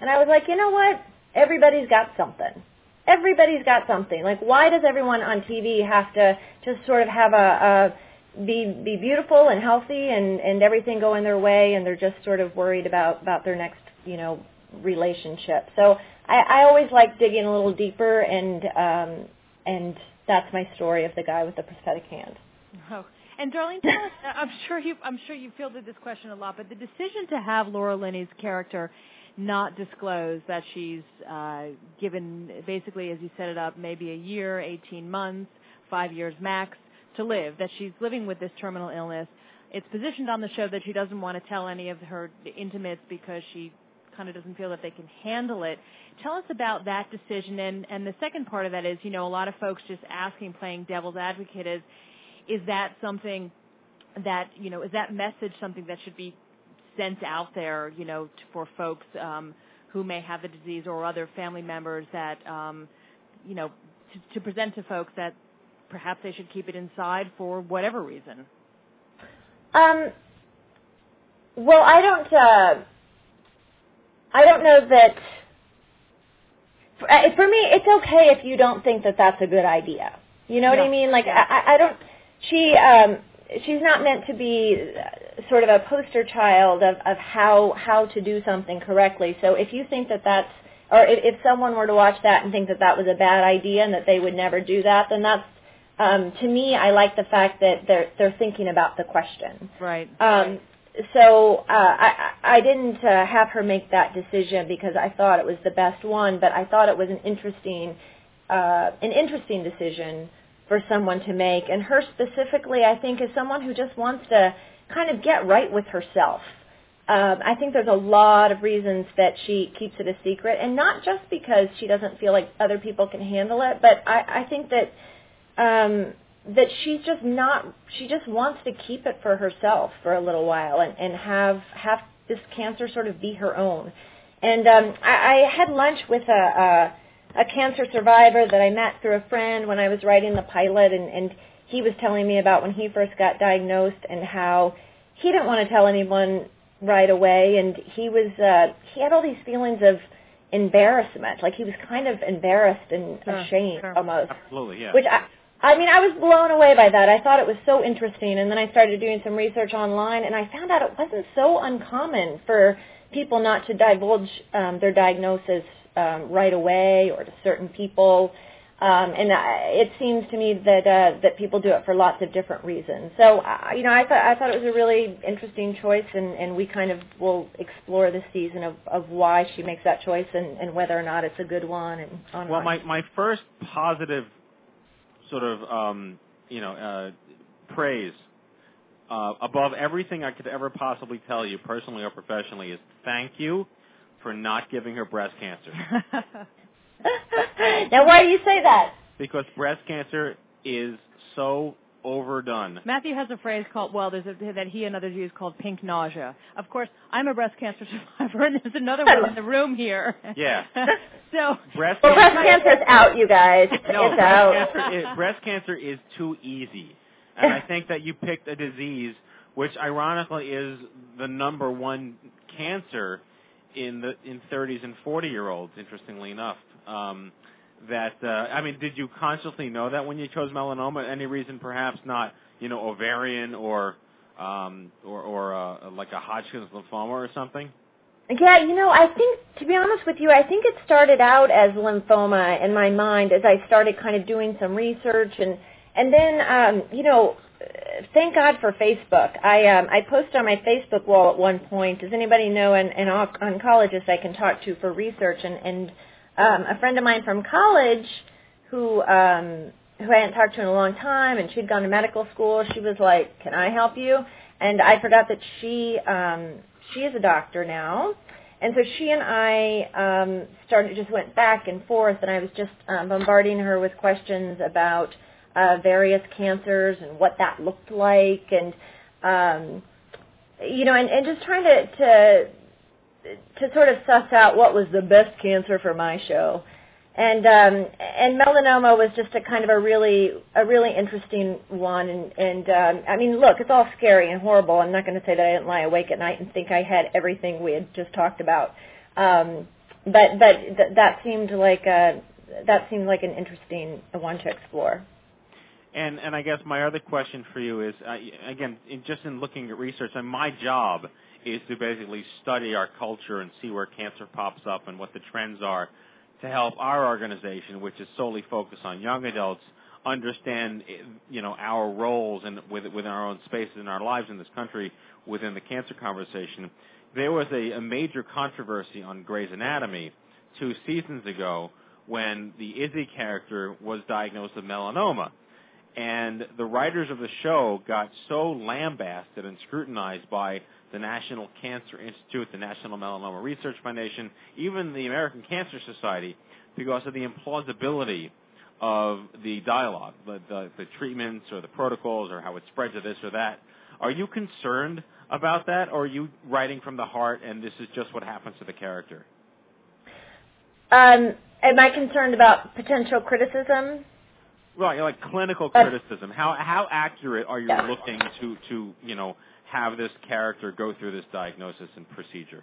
And I was like, you know what? Everybody's got something. Everybody's got something. Like, why does everyone on TV have to just sort of have a, a be be beautiful and healthy and and everything going their way, and they're just sort of worried about about their next you know relationship. So I, I always like digging a little deeper, and um, and that's my story of the guy with the prosthetic hand. Oh. And Darlene, tell us, I'm sure you I'm sure you fielded this question a lot, but the decision to have Laura Linney's character not disclose that she's uh, given basically, as you set it up, maybe a year, 18 months, five years max to live, that she's living with this terminal illness. It's positioned on the show that she doesn't want to tell any of her intimates because she kind of doesn't feel that they can handle it. Tell us about that decision. And, and the second part of that is, you know, a lot of folks just asking, playing devil's advocate is, is that something that, you know, is that message something that should be sent out there, you know, for folks um, who may have the disease or other family members that, um, you know, to, to present to folks that perhaps they should keep it inside for whatever reason? Um, well, I don't. Uh, I don't know that. For, uh, for me, it's okay if you don't think that that's a good idea. You know what I mean? Like, Yeah. I, I don't. She, um, she's not meant to be uh, sort of a poster child of of how how to do something correctly. So if you think that that's or if, if someone were to watch that and think that that was a bad idea and that they would never do that, then that's um, to me. I like the fact that they're they're thinking about the question. Right. Um, so uh, I, I didn't uh, have her make that decision because I thought it was the best one, but I thought it was an interesting, uh, an interesting decision for someone to make. And her specifically, I think, is someone who just wants to kind of get right with herself. Um, I think there's a lot of reasons that she keeps it a secret, and not just because she doesn't feel like other people can handle it, but I, I think that um, that she's just not she just wants to keep it for herself for a little while and, and have have this cancer sort of be her own. And um I, I had lunch with a, a a cancer survivor that I met through a friend when I was writing the pilot and, and he was telling me about when he first got diagnosed and how he didn't want to tell anyone right away and he was uh he had all these feelings of embarrassment like he was kind of embarrassed and Sure, ashamed sure. almost Absolutely, yeah. which I, I mean, I was blown away by that. I thought it was so interesting, and then I started doing some research online, and I found out it wasn't so uncommon for people not to divulge um, their diagnosis um, right away or to certain people. Um, and I, it seems to me that uh, that people do it for lots of different reasons. So, uh, you know, I thought I thought it was a really interesting choice, and, and we kind of will explore this season of, of why she makes that choice and, and whether or not it's a good one. And on Well, on. my my first positive sort of um, you know uh, praise uh, above everything I could ever possibly tell you, personally or professionally, is thank you for not giving her breast cancer. now, why do you say that? because breast cancer is so overdone. Matthew has a phrase called, well, there's a, that he and others use called pink nausea. Of course, I'm a breast cancer survivor, and there's another one in the room here. Yeah. so, Breast Well, breast cancer, is out, you guys. no, it's breast out. cancer, is, breast cancer is too easy, and I think that you picked a disease which, ironically, is the number one cancer in the in 30s and 40 year olds. Interestingly enough, um, that uh, I mean, did you consciously know that when you chose melanoma? Any reason, perhaps not, you know, ovarian or um, or, or uh, like a Hodgkin's lymphoma or something? Yeah, you know, I think to be honest with you, I think it started out as lymphoma in my mind as I started kind of doing some research and and then um, you know, thank God for Facebook. I um I posted on my Facebook wall at one point, does anybody know an, an oncologist I can talk to for research and and um a friend of mine from college who um who I hadn't talked to in a long time and she'd gone to medical school, she was like, "Can I help you?" And I forgot that she um she is a doctor now. And so she and I um, started, just went back and forth, and I was just um, bombarding her with questions about uh, various cancers and what that looked like, and um, you know, and, and just trying to, to to sort of suss out what was the best cancer for my show. And um, and melanoma was just a kind of a really a really interesting one. And and um, I mean, look, it's all scary and horrible. I'm not going to say that I didn't lie awake at night and think I had everything we had just talked about. Um, but but th- that seemed like a that seemed like an interesting one to explore. And and I guess my other question for you is uh, again, in, just in looking at research, and my job is to basically study our culture and see where cancer pops up and what the trends are to help our organization, which is solely focused on young adults, understand you know our roles and with within our own spaces in our lives in this country within the cancer conversation. There was a, a major controversy on Grey's Anatomy two seasons ago when the Izzy character was diagnosed with melanoma. And the writers of the show got so lambasted and scrutinized by the National Cancer Institute, the National Melanoma Research Foundation, even the American Cancer Society, because of the implausibility of the dialogue, the, the, the treatments or the protocols or how it spreads to this or that. Are you concerned about that, or are you writing from the heart and this is just what happens to the character? Um, am I concerned about potential criticism? Right, like clinical Uh, criticism. How how accurate are you Yeah. looking to to you know have this character go through this diagnosis and procedure?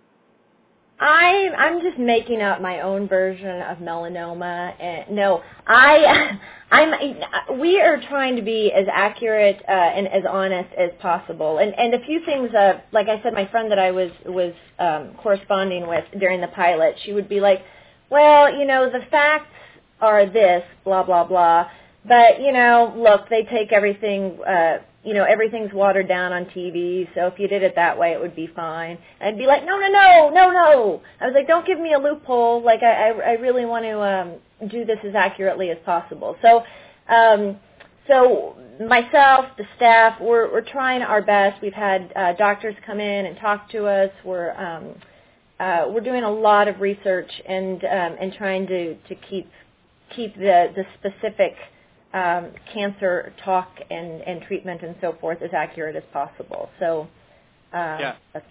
I I'm just making up my own version of melanoma. And no, I I'm we are trying to be as accurate uh, and as honest as possible. And and a few things uh like I said my friend that I was was um corresponding with during the pilot, she would be like, "Well, you know, the facts are this, blah blah blah." But, you know, look, they take everything uh you know, everything's watered down on TV, so if you did it that way, it would be fine. I'd be like, no, no, no, no, no. I was like, don't give me a loophole. Like, I, I, I really want to um, do this as accurately as possible. So, um, so myself, the staff, we're, we're trying our best. We've had uh, doctors come in and talk to us. We're um, uh, we're doing a lot of research and um, and trying to to keep keep the the specific um, cancer talk and, and treatment and so forth as accurate as possible. So, uh, Yeah. that's,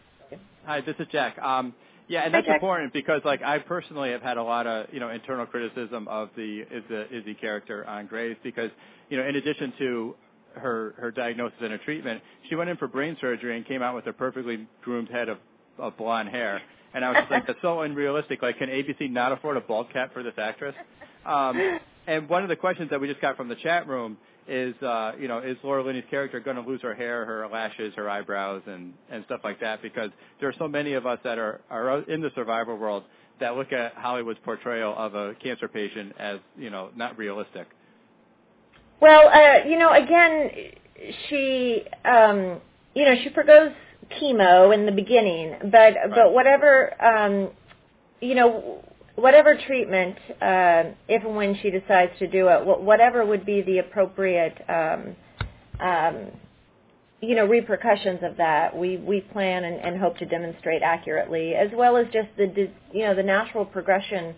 Hi, this is Jack. Um, yeah, and Hi, that's Jack. important because, like, I personally have had a lot of, you know, internal criticism of the Izzy, Izzy character on Grey's because, you know, in addition to her her diagnosis and her treatment, she went in for brain surgery and came out with a perfectly groomed head of, of blonde hair. And I was just like, that's so unrealistic. Like, can ABC not afford a bald cap for this actress? Um, And one of the questions that we just got from the chat room is, uh, you know, is Laura Linney's character going to lose her hair, her lashes, her eyebrows, and and stuff like that? Because there are so many of us that are are in the survivor world that look at Hollywood's portrayal of a cancer patient as, you know, not realistic. Well, uh, you know, again, she, um, you know, she forgoes chemo in the beginning, but right. but whatever, um, you know, whatever treatment, uh, if and when she decides to do it, whatever would be the appropriate, um, um, you know, repercussions of that, we we plan and, and hope to demonstrate accurately, as well as just the you know the natural progression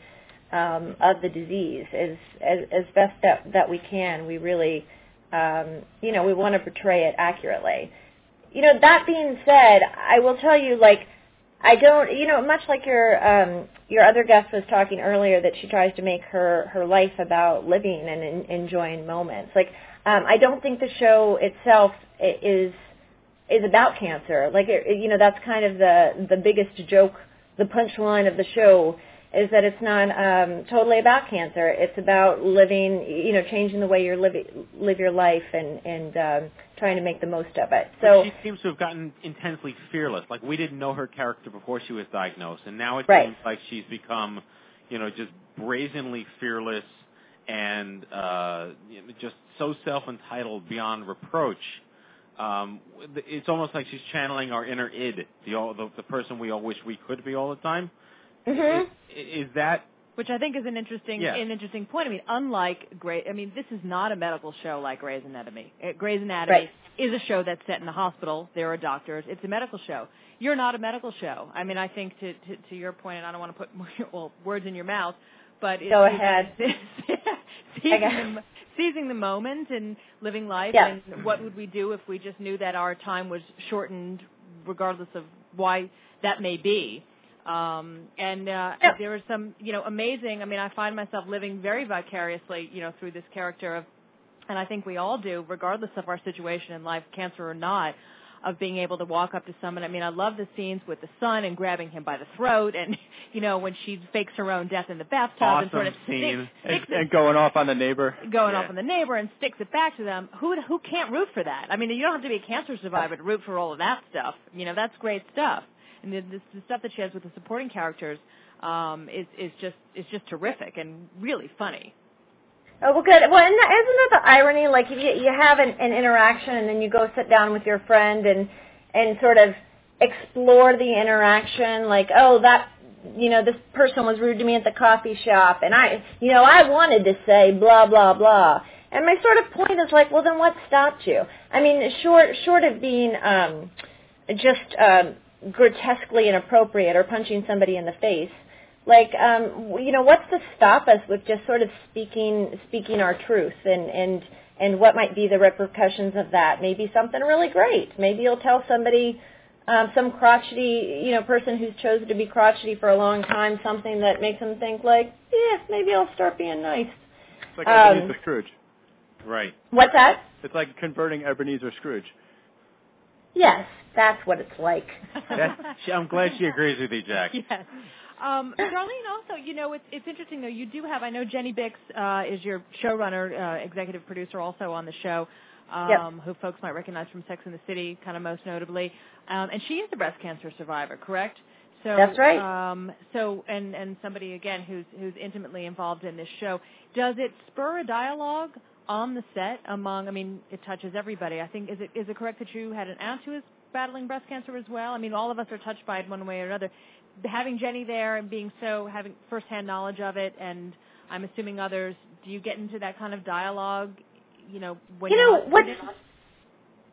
um, of the disease as, as as best that that we can. We really, um, you know, we want to portray it accurately. You know, that being said, I will tell you, like I don't, you know, much like your um, your other guest was talking earlier, that she tries to make her her life about living and in, enjoying moments. Like, um, I don't think the show itself is is about cancer. Like, it, you know, that's kind of the the biggest joke, the punchline of the show is that it's not um, totally about cancer. It's about living, you know, changing the way you live live your life and and um, trying to make the most of it. So but she seems to have gotten intensely fearless. Like we didn't know her character before she was diagnosed, and now it right. seems like she's become, you know, just brazenly fearless and uh, just so self entitled beyond reproach. Um, it's almost like she's channeling our inner id, the, the the person we all wish we could be all the time. Mm-hmm. Is, is that which I think is an interesting yeah. an interesting point. I mean, unlike Grey, I mean, this is not a medical show like Grey's Anatomy. Uh, Grey's Anatomy right. is a show that's set in the hospital. There are doctors. It's a medical show. You're not a medical show. I mean, I think to to, to your point, and I don't want to put more, well, words in your mouth, but go ahead. seizing, the, seizing the moment and living life. Yeah. And what would we do if we just knew that our time was shortened, regardless of why that may be? Um, and uh, yeah. there was some, you know, amazing. I mean, I find myself living very vicariously, you know, through this character of, and I think we all do, regardless of our situation in life, cancer or not, of being able to walk up to someone. I mean, I love the scenes with the son and grabbing him by the throat, and you know, when she fakes her own death in the bathtub awesome and sort of scene. sticks, and, and going off on the neighbor, going yeah. off on the neighbor, and sticks it back to them. Who who can't root for that? I mean, you don't have to be a cancer survivor to root for all of that stuff. You know, that's great stuff and the, the, the stuff that she has with the supporting characters um, is is just is just terrific and really funny. Oh well, good. Well, isn't that, isn't that the irony? Like if you you have an, an interaction and then you go sit down with your friend and and sort of explore the interaction. Like, oh, that you know, this person was rude to me at the coffee shop, and I, you know, I wanted to say blah blah blah. And my sort of point is like, well, then what stopped you? I mean, short short of being um, just um, grotesquely inappropriate or punching somebody in the face. Like um you know what's to stop us with just sort of speaking speaking our truth and and and what might be the repercussions of that? Maybe something really great. Maybe you'll tell somebody um some crotchety you know person who's chosen to be crotchety for a long time something that makes them think like yeah maybe i'll start being nice. It's like um, ebenezer scrooge. Right. what's that? It's like converting ebenezer scrooge Yes, that's what it's like. I'm glad she agrees with you, Jack. Yes. Um, Darlene, also, you know, it's it's interesting though. You do have, I know Jenny Bicks uh, is your showrunner, uh, executive producer, also on the show, um, yep. who folks might recognize from Sex and the City, kind of most notably. Um, and she is a breast cancer survivor, correct? So that's right. Um, so, and and somebody again who's who's intimately involved in this show. Does it spur a dialogue on the set among? I mean, it touches everybody. I think is it is it correct that you had an aunt who is battling breast cancer as well? I mean, all of us are touched by it one way or another. Having Jenny there and being so having firsthand knowledge of it, and I'm assuming others. Do you get into that kind of dialogue? You know, when you know what?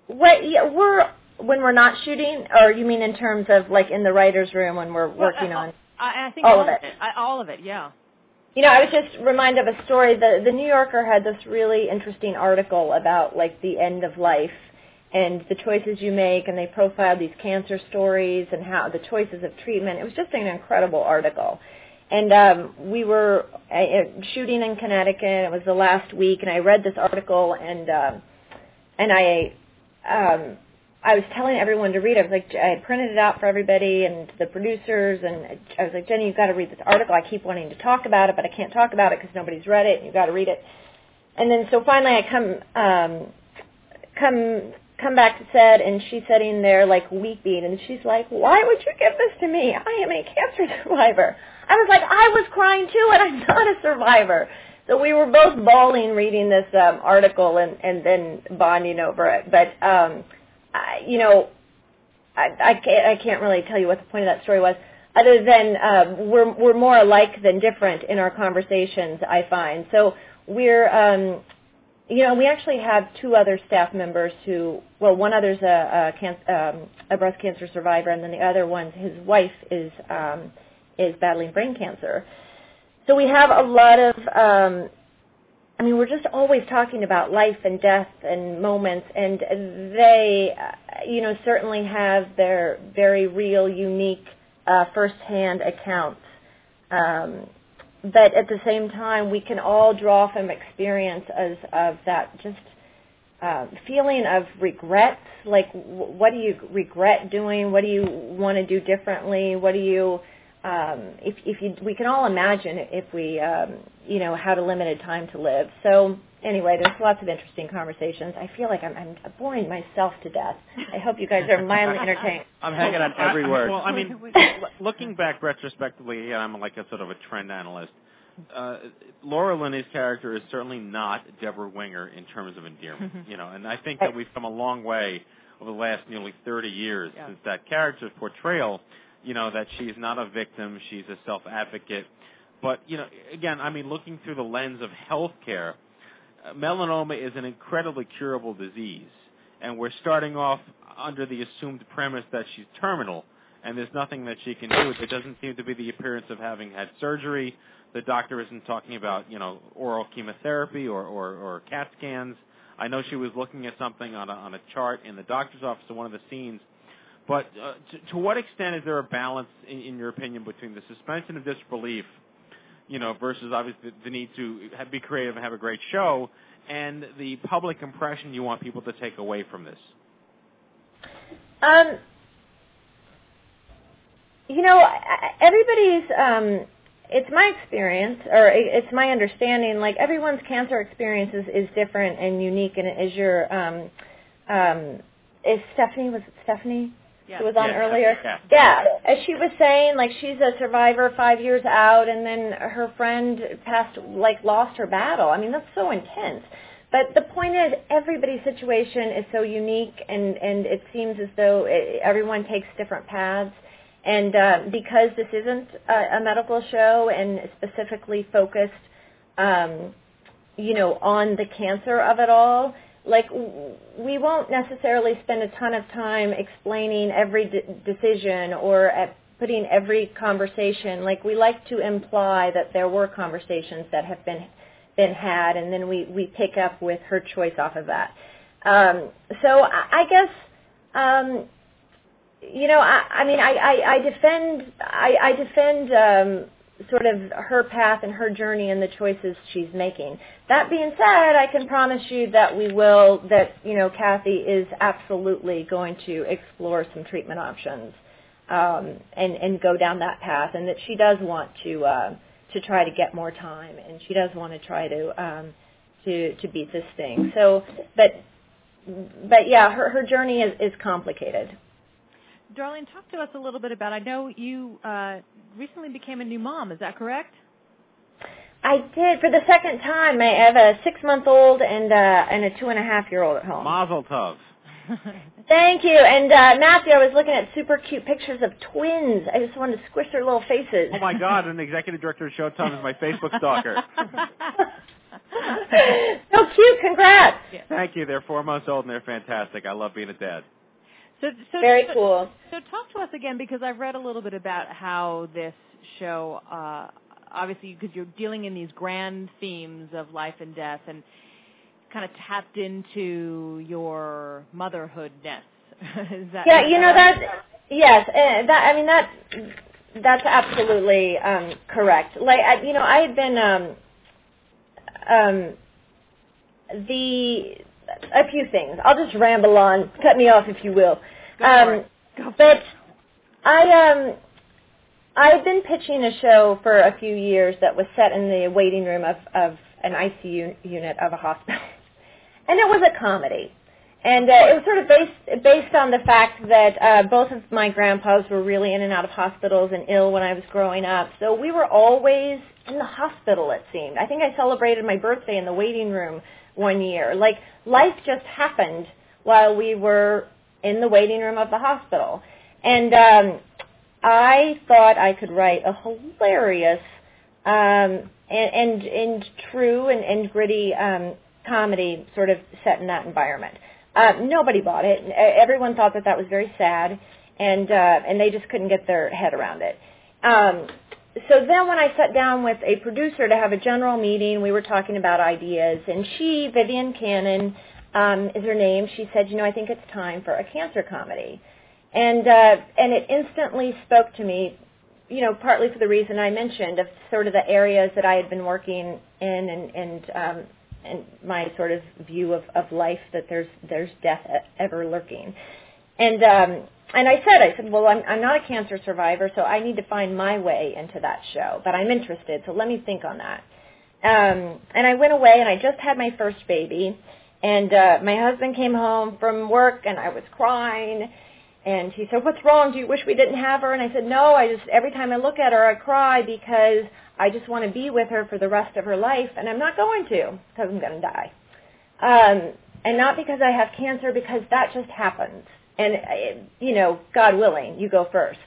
What yeah, we're when we're not shooting, or you mean in terms of like in the writers' room when we're well, working I, on? I, I think all, all of it. it. I, all of it, yeah. You know, I was just reminded of a story. The the New Yorker had this really interesting article about like the end of life and the choices you make, and they profiled these cancer stories and how the choices of treatment. It was just an incredible article. And um, we were uh, shooting in Connecticut. It was the last week, and I read this article, and um, and I um, I was telling everyone to read. it. I was like, I had printed it out for everybody and the producers, and I was like, Jenny, you've got to read this article. I keep wanting to talk about it, but I can't talk about it because nobody's read it, and you've got to read it. And then so finally, I come um, come come back to set, and she's sitting there like weeping, and she's like, "Why would you give this to me? I am a cancer survivor." I was like, "I was crying too, and I'm not a survivor." So we were both bawling reading this um, article and and then bonding over it. But um, You know, I, I can't I can't really tell you what the point of that story was, other than um, we're we're more alike than different in our conversations. I find so we're um, you know, we actually have two other staff members who, well, one other's a, a, can, um, a breast cancer survivor, and then the other one, his wife is um, is battling brain cancer. So we have a lot of, um, I mean, we're just always talking about life and death and moments, and they, uh, you know, certainly have their very real, unique, uh, firsthand accounts. Um, but at the same time, we can all draw from experience as of that just uh, feeling of regret. Like, w- what do you regret doing? What do you want to do differently? What do you um, if, if you, we can all imagine if we, um, you know, had a limited time to live. So anyway, there's lots of interesting conversations. I feel like I'm, I'm boring myself to death. I hope you guys are mildly entertained. I'm hanging on every word. Well, I mean, looking back retrospectively, I'm like a sort of a trend analyst. Uh, Laura Linney's character is certainly not Debra Winger in terms of endearment, you know, and I think that we've come a long way over the last nearly 30 years Yeah. since that character's portrayal you know, that she's not a victim, she's a self-advocate. But, you know, again, I mean, looking through the lens of healthcare, melanoma is an incredibly curable disease. And we're starting off under the assumed premise that she's terminal and there's nothing that she can do. There doesn't seem to be the appearance of having had surgery. The doctor isn't talking about, you know, oral chemotherapy or, or, or CAT scans. I know she was looking at something on a, on a chart in the doctor's office in one of the scenes but uh, to, to what extent is there a balance, in, in your opinion, between the suspension of disbelief, you know, versus obviously the, need to have, be creative and have a great show, and the public impression you want people to take away from this? Um, you know, everybody's. Um, it's my experience, or it's my understanding. Like everyone's cancer experience is, is different and unique. And as your, um, um, is Stephanie was it Stephanie who was on Yeah, earlier? yeah. Yeah, as she was saying, like she's a survivor five years out, and then her friend passed, like lost her battle. I mean, that's so intense. But the point is, everybody's situation is so unique, and and it seems as though it, everyone takes different paths. And uh, because this isn't a, a medical show and specifically focused, um, you know, on the cancer of it all, like we won't necessarily spend a ton of time explaining every d- decision or at putting every conversation. Like we like to imply that there were conversations that have been been had, and then we we pick up with her choice off of that. Um, so I, I guess. Um, you know, I, I mean, I, I, I defend, I, I defend um, sort of her path and her journey and the choices she's making. That being said, I can promise you that we will, that you know, Kathy is absolutely going to explore some treatment options um, and and go down that path, and that she does want to uh, to try to get more time, and she does want to try to um, to to beat this thing. So, but but yeah, her her journey is is complicated. Darlene, talk to us a little bit about. I know you uh, recently became a new mom. Is that correct? I did for the second time. I have a six month old and uh, and a two and a half year old at home. Mazel tov. Thank you. And uh, Matthew, I was looking at super cute pictures of twins. I just wanted to squish their little faces. Oh my God! An executive director of Showtime is my Facebook stalker. so cute. Congrats. Thank you. They're four months old and they're fantastic. I love being a dad. So, so Very so, cool. So talk to us again because I've read a little bit about how this show, uh, obviously, because you're dealing in these grand themes of life and death, and kind of tapped into your motherhoodness. Is that Yeah, is you know that. Yes, uh, that. I mean that. That's absolutely um, correct. Like I, you know, I had been um, um, the a few things. I'll just ramble on. Cut me off if you will. Go um, for it. Go for but I um I've been pitching a show for a few years that was set in the waiting room of of an ICU unit of a hospital, and it was a comedy. And uh, it was sort of based based on the fact that uh, both of my grandpas were really in and out of hospitals and ill when I was growing up. So we were always in the hospital. It seemed. I think I celebrated my birthday in the waiting room one year. Like life just happened while we were in the waiting room of the hospital. And um, I thought I could write a hilarious um, and, and and true and, and gritty um, comedy sort of set in that environment. Uh, nobody bought it. Everyone thought that that was very sad, and uh, and they just couldn't get their head around it. Um, so then when I sat down with a producer to have a general meeting, we were talking about ideas, and she, Vivian Cannon, um, is her name. She said, you know, I think it's time for a cancer comedy, and uh, and it instantly spoke to me, you know, partly for the reason I mentioned of sort of the areas that I had been working in, and and um, and my sort of view of, of life that there's there's death ever lurking, and um, and I said I said well I'm I'm not a cancer survivor so I need to find my way into that show but I'm interested so let me think on that, um, and I went away and I just had my first baby, and uh, my husband came home from work and I was crying. And he said, "What's wrong? Do you wish we didn't have her?" And I said, "No. I just every time I look at her, I cry because I just want to be with her for the rest of her life, and I'm not going to because I'm going to die. Um, and not because I have cancer, because that just happens. And, uh, you know, God willing, you go first.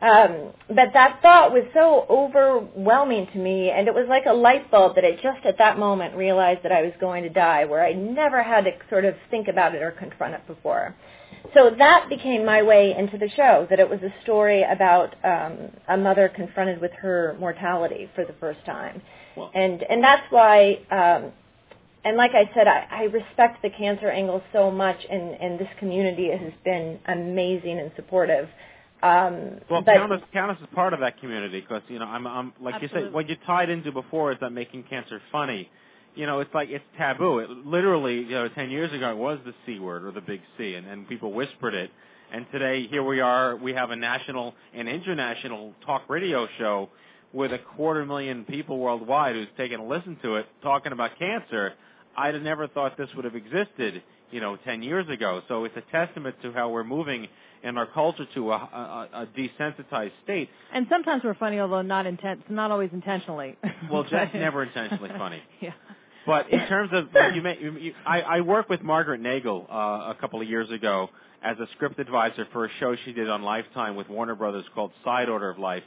Um, but that thought was so overwhelming to me, and it was like a light bulb that I just at that moment realized that I was going to die, where I never had to sort of think about it or confront it before. So that became my way into the show, that it was a story about um, a mother confronted with her mortality for the first time. Well- and and that's why, um, and like I said, I, I respect the cancer angle so much, and, and this community has been amazing and supportive. Um, Well, but Countess, Countess is part of that community because you know I'm, I'm like you said, what you tied into before is that making cancer funny. You know, it's like it's taboo. It literally, you know, ten years ago it was the C word or the big C, and, and people whispered it. And today, here we are. We have a national and international talk radio show with a quarter million people worldwide who's taken a listen to it, talking about cancer. I'd have never thought this would have existed, you know, 10 years ago. So it's a testament to how we're moving in our culture to a, a, a desensitized state. And sometimes we're funny, although not intent, not always intentionally. Well, Jeff's never intentionally funny. yeah. But in terms of like you, may, you, you I, I worked with Margaret Nagle uh, a couple of years ago as a script advisor for a show she did on Lifetime with Warner Brothers called Side Order of Life,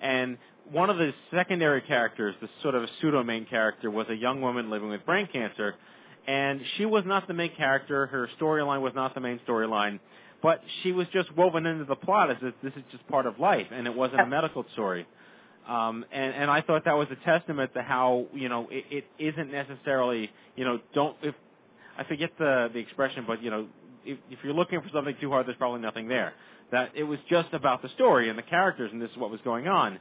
and one of the secondary characters, the sort of pseudo main character, was a young woman living with brain cancer, and she was not the main character. Her storyline was not the main storyline, but she was just woven into the plot as if this is just part of life, and it wasn't a medical story. Um, and, and I thought that was a testament to how you know it, it isn't necessarily you know don't if I forget the the expression, but you know if, if you're looking for something too hard, there's probably nothing there. That it was just about the story and the characters, and this is what was going on.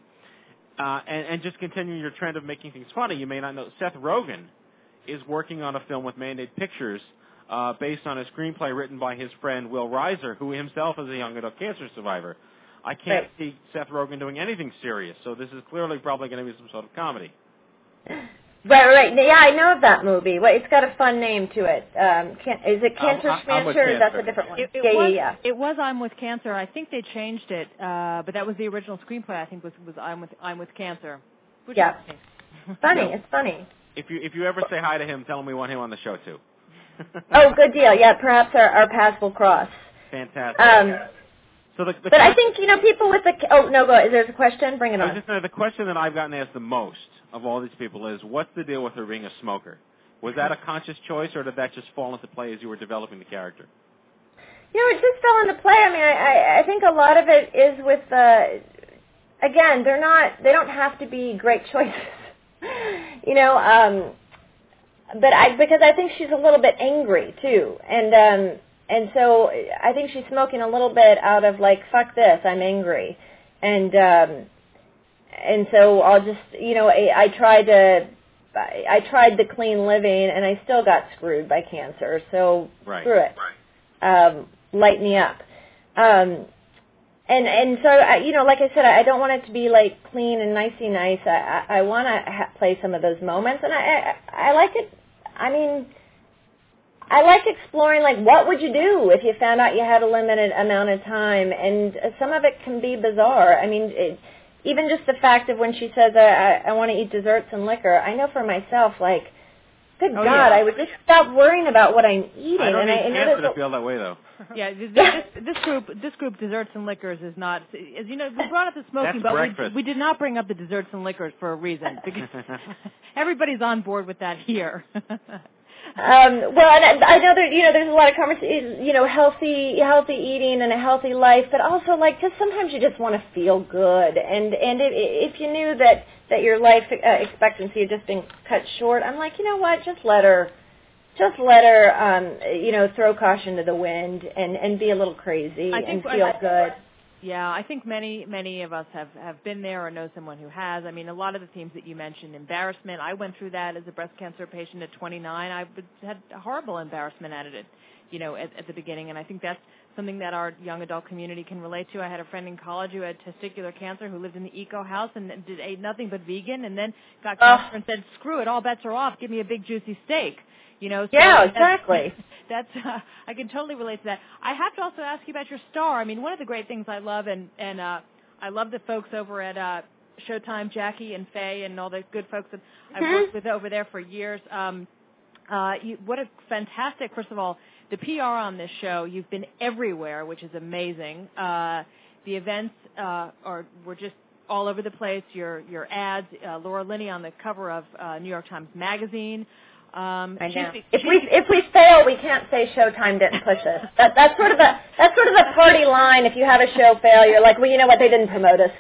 Uh, and, and just continuing your trend of making things funny, you may not know Seth Rogen is working on a film with Mandate Pictures uh, based on a screenplay written by his friend Will Reiser, who himself is a young adult cancer survivor. I can't see Seth Rogen doing anything serious, so this is clearly probably going to be some sort of comedy. Right, right. Yeah, I know of that movie. Well, it's got a fun name to it. Um, can, is it I'm- Cancer I'm- I'm Schmancer? That's a different one. It, it yeah, was, yeah, yeah. It was I'm with Cancer. I think they changed it, uh, but that was the original screenplay. I think was was I'm with I'm with Cancer. Which Yeah. is- Funny. It's funny. If you if you ever say hi to him, tell him we want him on the show too. Oh, good deal. Yeah, perhaps our, our paths will cross. Fantastic. Um, so the, the but I think you know people with the. Oh no, go. Is there a question? Bring it I was on. just saying, the question that I've gotten asked the most of all these people is, what's the deal with her being a smoker? Was that a conscious choice, or did that just fall into play as you were developing the character? You know, it just fell into play. I mean, I, I, think a lot of it is with the. Again, they're not. They don't have to be great choices. you know, um, but I because I think she's a little bit angry too, and um, and so I think she's smoking a little bit out of like fuck this, I'm angry, and um, and so I'll just you know I, I try to I, I tried the clean living and I still got screwed by cancer. So Right. screw it. Um, light me up. Um, and and so I, you know, like I said, I don't want it to be like clean and nicey nice. I I, I want to ha- play some of those moments, and I, I I like it. I mean, I like exploring like what would you do if you found out you had a limited amount of time, and uh, some of it can be bizarre. I mean, it, even just the fact of when she says I I, I want to eat desserts and liquor, I know for myself like. Good Oh, God, yeah. I would just stop worrying about what I'm eating. I don't and need I cancer there's to feel that way though. Yeah, this, this, this group, this group, desserts and liquors, is not. As you know, we brought up the smoking, That's but we, we did not bring up the desserts and liquors for a reason because everybody's on board with that here. Um, well, and I I know there, you know, there's a lot of conversation, you know, healthy, healthy eating and a healthy life, but also like just sometimes you just want to feel good, and and if, if you knew that that your life uh, expectancy had just been cut short, I'm like, you know what, just let her, just let her, um, you know, throw caution to the wind and and be a little crazy I and feel I- good. Yeah, I think many many of us have have been there or know someone who has. I mean, a lot of the themes that you mentioned, embarrassment. I went through that as a breast cancer patient at 29. I had horrible embarrassment at it, you know, at, at the beginning, and I think that's something that our young adult community can relate to. I had a friend in college who had testicular cancer who lived in the eco house and did ate nothing but vegan, and then got Ugh. cancer and said, "Screw it, all bets are off. Give me a big juicy steak." You know, so Yeah, exactly. that's uh, I can totally relate to that. I have to also ask you about your star. I mean, one of the great things I love, and and uh, I love the folks over at uh, Showtime, Jackie and Faye, and all the good folks that I've Mhm. worked with over there for years. Um, uh, you, what a fantastic! First of all, the PR on this show. You've been everywhere, which is amazing. Uh, the events uh, are were just all over the place. Your your ads, uh, Laura Linney on the cover of uh, New York Times Magazine. Um, I know. be- If we if we fail, we can't say Showtime didn't push us. That that's sort of a that's sort of a party line. If you have a show fail, you're like, well, you know what? They didn't promote us.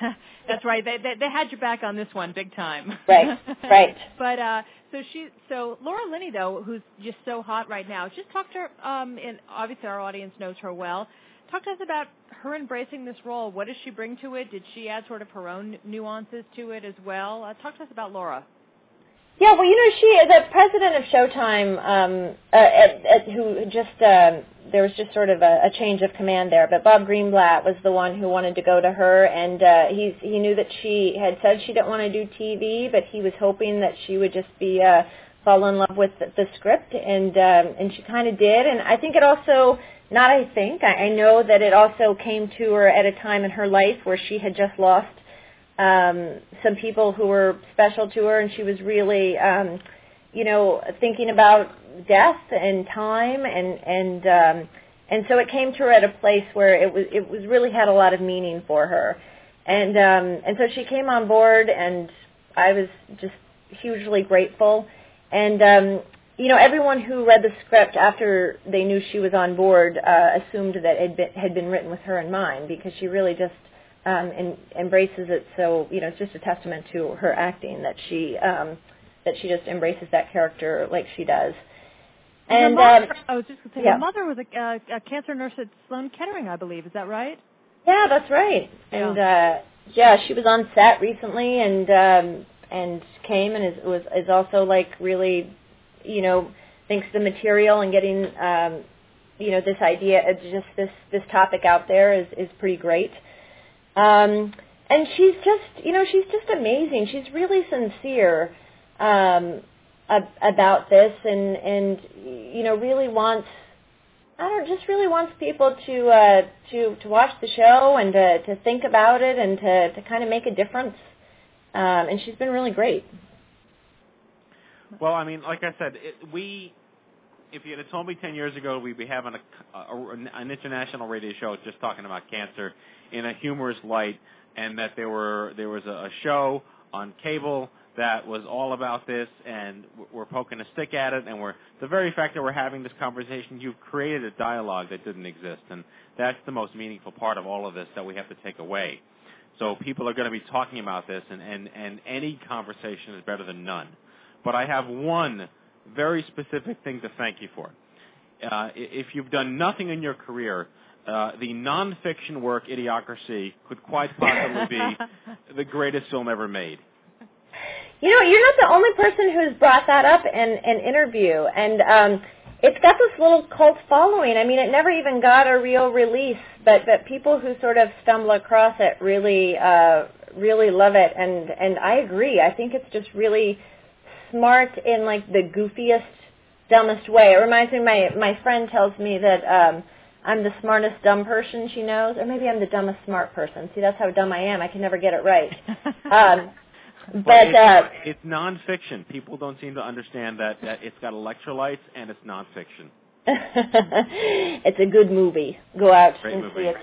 That's right. They, they they had your back on this one big time. Right, right. but uh so she so Laura Linney though, who's just so hot right now, just talk to her um and obviously our audience knows her well. Talk to us about her embracing this role. What does she bring to it? Did she add sort of her own nuances to it as well? Uh, talk to us about Laura. Yeah, well, you know, she the president of Showtime, um, uh, at, at, who just um, there was just sort of a, a change of command there. But Bob Greenblatt was the one who wanted to go to her, and uh, he he knew that she had said she didn't want to do TV, but he was hoping that she would just be uh, fall in love with the, the script, and um, and she kind of did. And I think it also not I think I, I know that it also came to her at a time in her life where she had just lost um, some people who were special to her, and she was really, um, you know, thinking about death and time, and and um, and so it came to her at a place where it was it was really had a lot of meaning for her, and um, and so she came on board, and I was just hugely grateful, and um, you know, everyone who read the script after they knew she was on board uh, assumed that it had been, had been written with her in mind because she really just um, and embraces it. So you know, it's just a testament to her acting that she um, that she just embraces that character like she does. And And her um, I was just going to say, yeah. her mother was a, a, a cancer nurse at Sloan Kettering, I believe. Is that right? yeah, that's right. And uh, yeah, she was on set recently and um, and came and is was is also like really, you know, thinks the material and getting um, you know this idea of just this this topic out there is is pretty great. Um, and she's just, you know, she's just amazing. She's really sincere um, ab- about this, and and you know, really wants, I don't know, just really wants people to uh, to to watch the show and to to think about it and to to kind of make a difference. Um, and she's been really great. Well, I mean, like I said, it, we, if you had told me 10 years ago we'd be having a, a, an international radio show just talking about cancer in a humorous light, and that there were there was a, show on cable that was all about this, and we're poking a stick at it, and we're the very fact that we're having this conversation, you've created a dialogue that didn't exist, and that's the most meaningful part of all of this that we have to take away. So people are going to be talking about this, and, and, and any conversation is better than none. But I have one very specific thing to thank you for. Uh, if you've done nothing in your career, uh, the nonfiction work Idiocracy could quite possibly be the greatest film ever made. you know, you're not the only person who's brought that up in an interview, and um, it's got this little cult following. I mean, it never even got a real release, but but people who sort of stumble across it really uh, really love it, and and I agree. I think it's just really smart in like the goofiest, dumbest way. It reminds me, my my friend tells me that. um I'm the smartest dumb person she knows, or maybe I'm the dumbest smart person. See, that's how dumb I am. I can never get it right. um, but it's, uh, it's nonfiction. People don't seem to understand that, that it's got electrolytes and it's nonfiction. it's a good movie. Go out Great and movie. see it.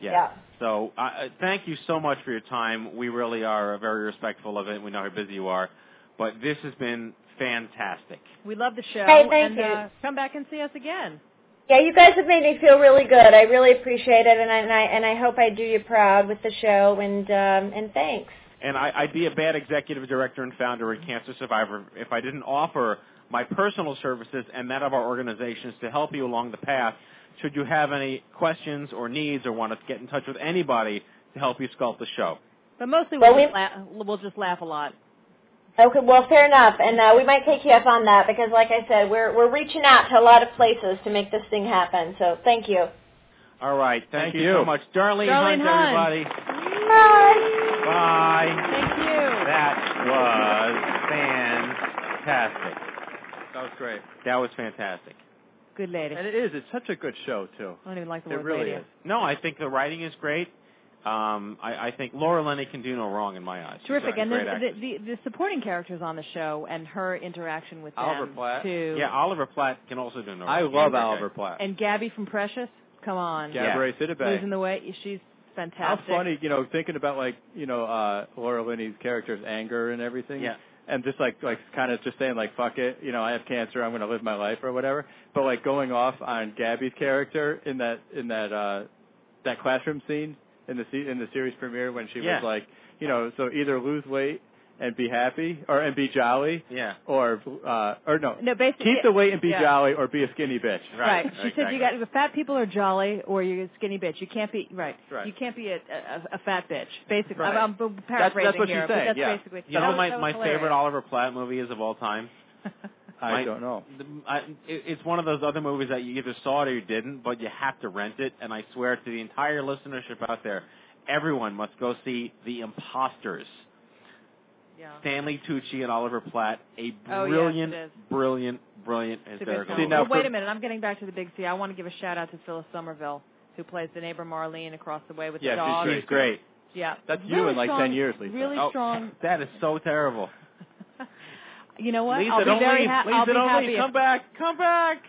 Yeah. Yeah. So uh, uh, thank you so much for your time. We really are uh, very respectful of it. We know how busy you are, but this has been fantastic. We love the show. Hey, thank and you. Uh, come back and see us again. Yeah, you guys have made me feel really good. I really appreciate it, and I and I, and I hope I do you proud with the show. And um, and thanks. And I, I'd be a bad executive director and founder and cancer survivor if I didn't offer my personal services and that of our organizations to help you along the path. Should you have any questions or needs or want to get in touch with anybody to help you sculpt the show? But mostly Well, we'll, we- just, laugh, we'll just laugh a lot. Okay, well, fair enough, and uh, we might take you up on that because, like I said, we're we're reaching out to a lot of places to make this thing happen. So, thank you. All right. Thank, Thank you, you. so much. Darlene, Darlene Hunt, Hunt. everybody. Bye. Bye. Thank you. That was fantastic. That was great. That was fantastic. Good lady. And it is. It's such a good show too. I don't even like the It word really lady. is. No, I think the writing is great. Um, I, I think Laura Linney can do no wrong in my eyes. Terrific. a And the, the, the, the supporting characters on the show and her interaction with Oliver them Platt. too. yeah, Oliver Platt can also do no wrong. I love a Oliver. Platt. And Gabby from Precious. Come on. Yeah. Gabourey Sidibe. Losing the weight. She's fantastic. How funny, you know, thinking about like, you know, uh Laura Linney's character's anger and everything. Yeah. And just like like kind of just saying like fuck it, you know, I have cancer, I'm going to live my life or whatever. But like going off on Gabby's character in that in that uh that classroom scene in the se- in the series premiere when she Yeah. was like, you know, so either lose weight and be happy or and be jolly Yeah. or uh or no, No, basically. keep the weight and be yeah. jolly or be a skinny bitch. Right. Right. She said you got the fat people are jolly or you're a skinny bitch. You can't be right. Right. You can't be a, a, a fat bitch. Basically, Right. I'm, I'm paraphrasing that's what she's here, but saying, that's yeah. basically. You that know was- my my hilarious. favorite Oliver Platt movie is of all time. I My- don't know. The- I, it, it's one of those other movies that you either saw it or you didn't, but you have to rent it. And I swear to the entire listenership out there, everyone must go see The Imposters. yeah. Stanley Tucci and Oliver Platt, a Oh, yes, brilliant, brilliant, brilliant It's a good hysterical. See, now But wait a minute. I'm getting back to the Big C. I want to give a shout out to Phyllis Somerville, who plays the neighbor Marlene across the way with Yeah, the she's dog. She's great. Yeah. That's you in like strong, 10 years, Lisa. Really Oh, strong. That is so terrible. You know what? Lisa, I'll be don't very leave. ha- Lisa, I'll be don't happy. leave. if- Come back. Come back.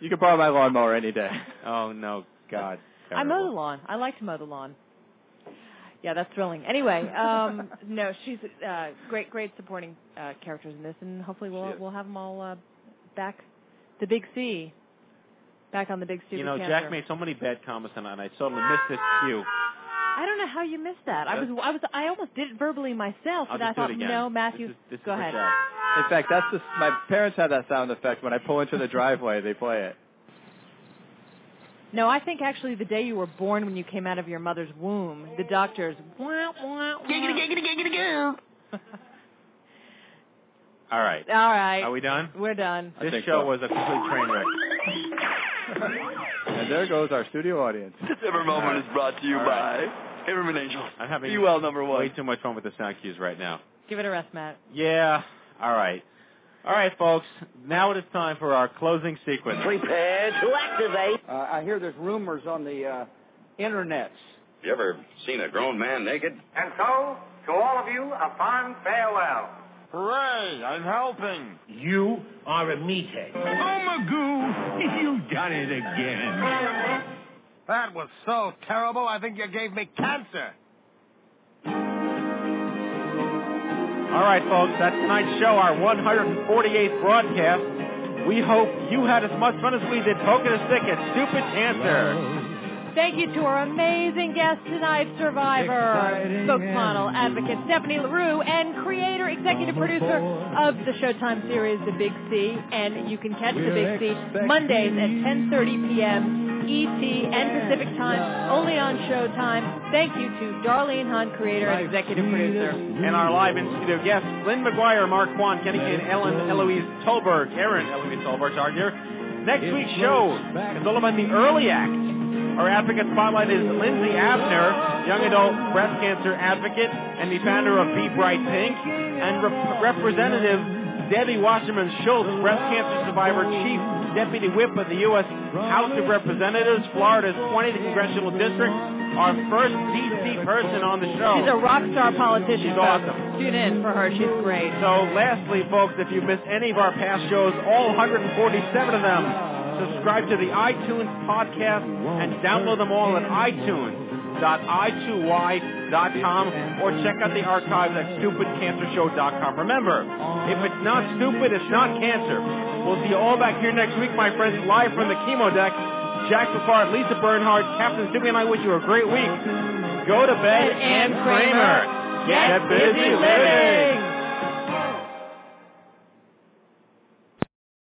You can borrow my lawnmower any day. Oh no, God. I mow the lawn. I like to mow the lawn. Yeah, that's thrilling. Anyway, um, no, she's uh, great, great supporting uh, characters in this, and hopefully we'll She we'll have them all uh, back. The Big C, back on the Big C. You with know, cancer. Jack made so many bad comments tonight, and I totally missed this cue. I don't know how you missed that. I was, I was, I almost did it verbally myself, I'll and I do thought, it again. no, Matthew, This is, this go for ahead. Jack. In fact, that's just my parents have that sound effect when I pull into the driveway. They play it. No, I think actually the day you were born, when you came out of your mother's womb, the doctors. Wah, wah, wah. All right. All right, Are we done? we're done. This show so. was a complete train wreck. And there goes our studio audience. This ever moment is brought to you All right. by Everman Angels. I'm having Be well, number one. way one. too much fun with the sound cues right now. Give it a rest, Matt. Yeah. All right. All right, folks. Now it is time for our closing sequence. Prepare to activate. Uh, I hear there's rumors on the uh, internets. You ever seen a grown man naked? And so, to all of you, a fond farewell. Hooray! I'm helping. You are a meathead. Oh, Magoo, you've done it again. That was so terrible, I think you gave me cancer. All right, folks. That's tonight's show, our 148th broadcast. We hope you had as much fun as we did poking a stick at stupid cancer. Thank you to our amazing guest tonight, survivor, spokesmodel, advocate Stefanie LaRue, and creator, executive producer of the Showtime series, The Big C. And you can catch The Big C Mondays at 10.30 p.m. ET, and Pacific Time, only on Showtime. Thank you to Darlene Hunt, creator and executive producer. And our live in studio guests, Lynn McGuire, Mark Kwan, Kenny and Ellen Eloise Tolberg. Aaron Eloise Tolberg are here. Next week's show is all about the early act. Our advocate spotlight is Lindsay Avner, young adult breast cancer advocate and the founder of Be Bright Pink, and Rep- Representative Debbie Wasserman Schultz, breast cancer survivor, chief deputy whip of the U.S. House of Representatives, Florida's 20th congressional district. Our first D.C. person on the show. She's a rock star politician. She's awesome. Tune in for her. She's great. So lastly, folks, if you missed any of our past shows, all 147 of them, subscribe to the iTunes podcast and download them all at itunes.i2y.com or check out the archives at stupidcancershow.com. Remember, if it's not stupid, it's not cancer. We'll see you all back here next week, my friends, live from the chemo deck. Jack Picard, Lisa Bernhardt, Captain Jimmy, and I wish you a great week. Go to bed and Kramer. Get busy living.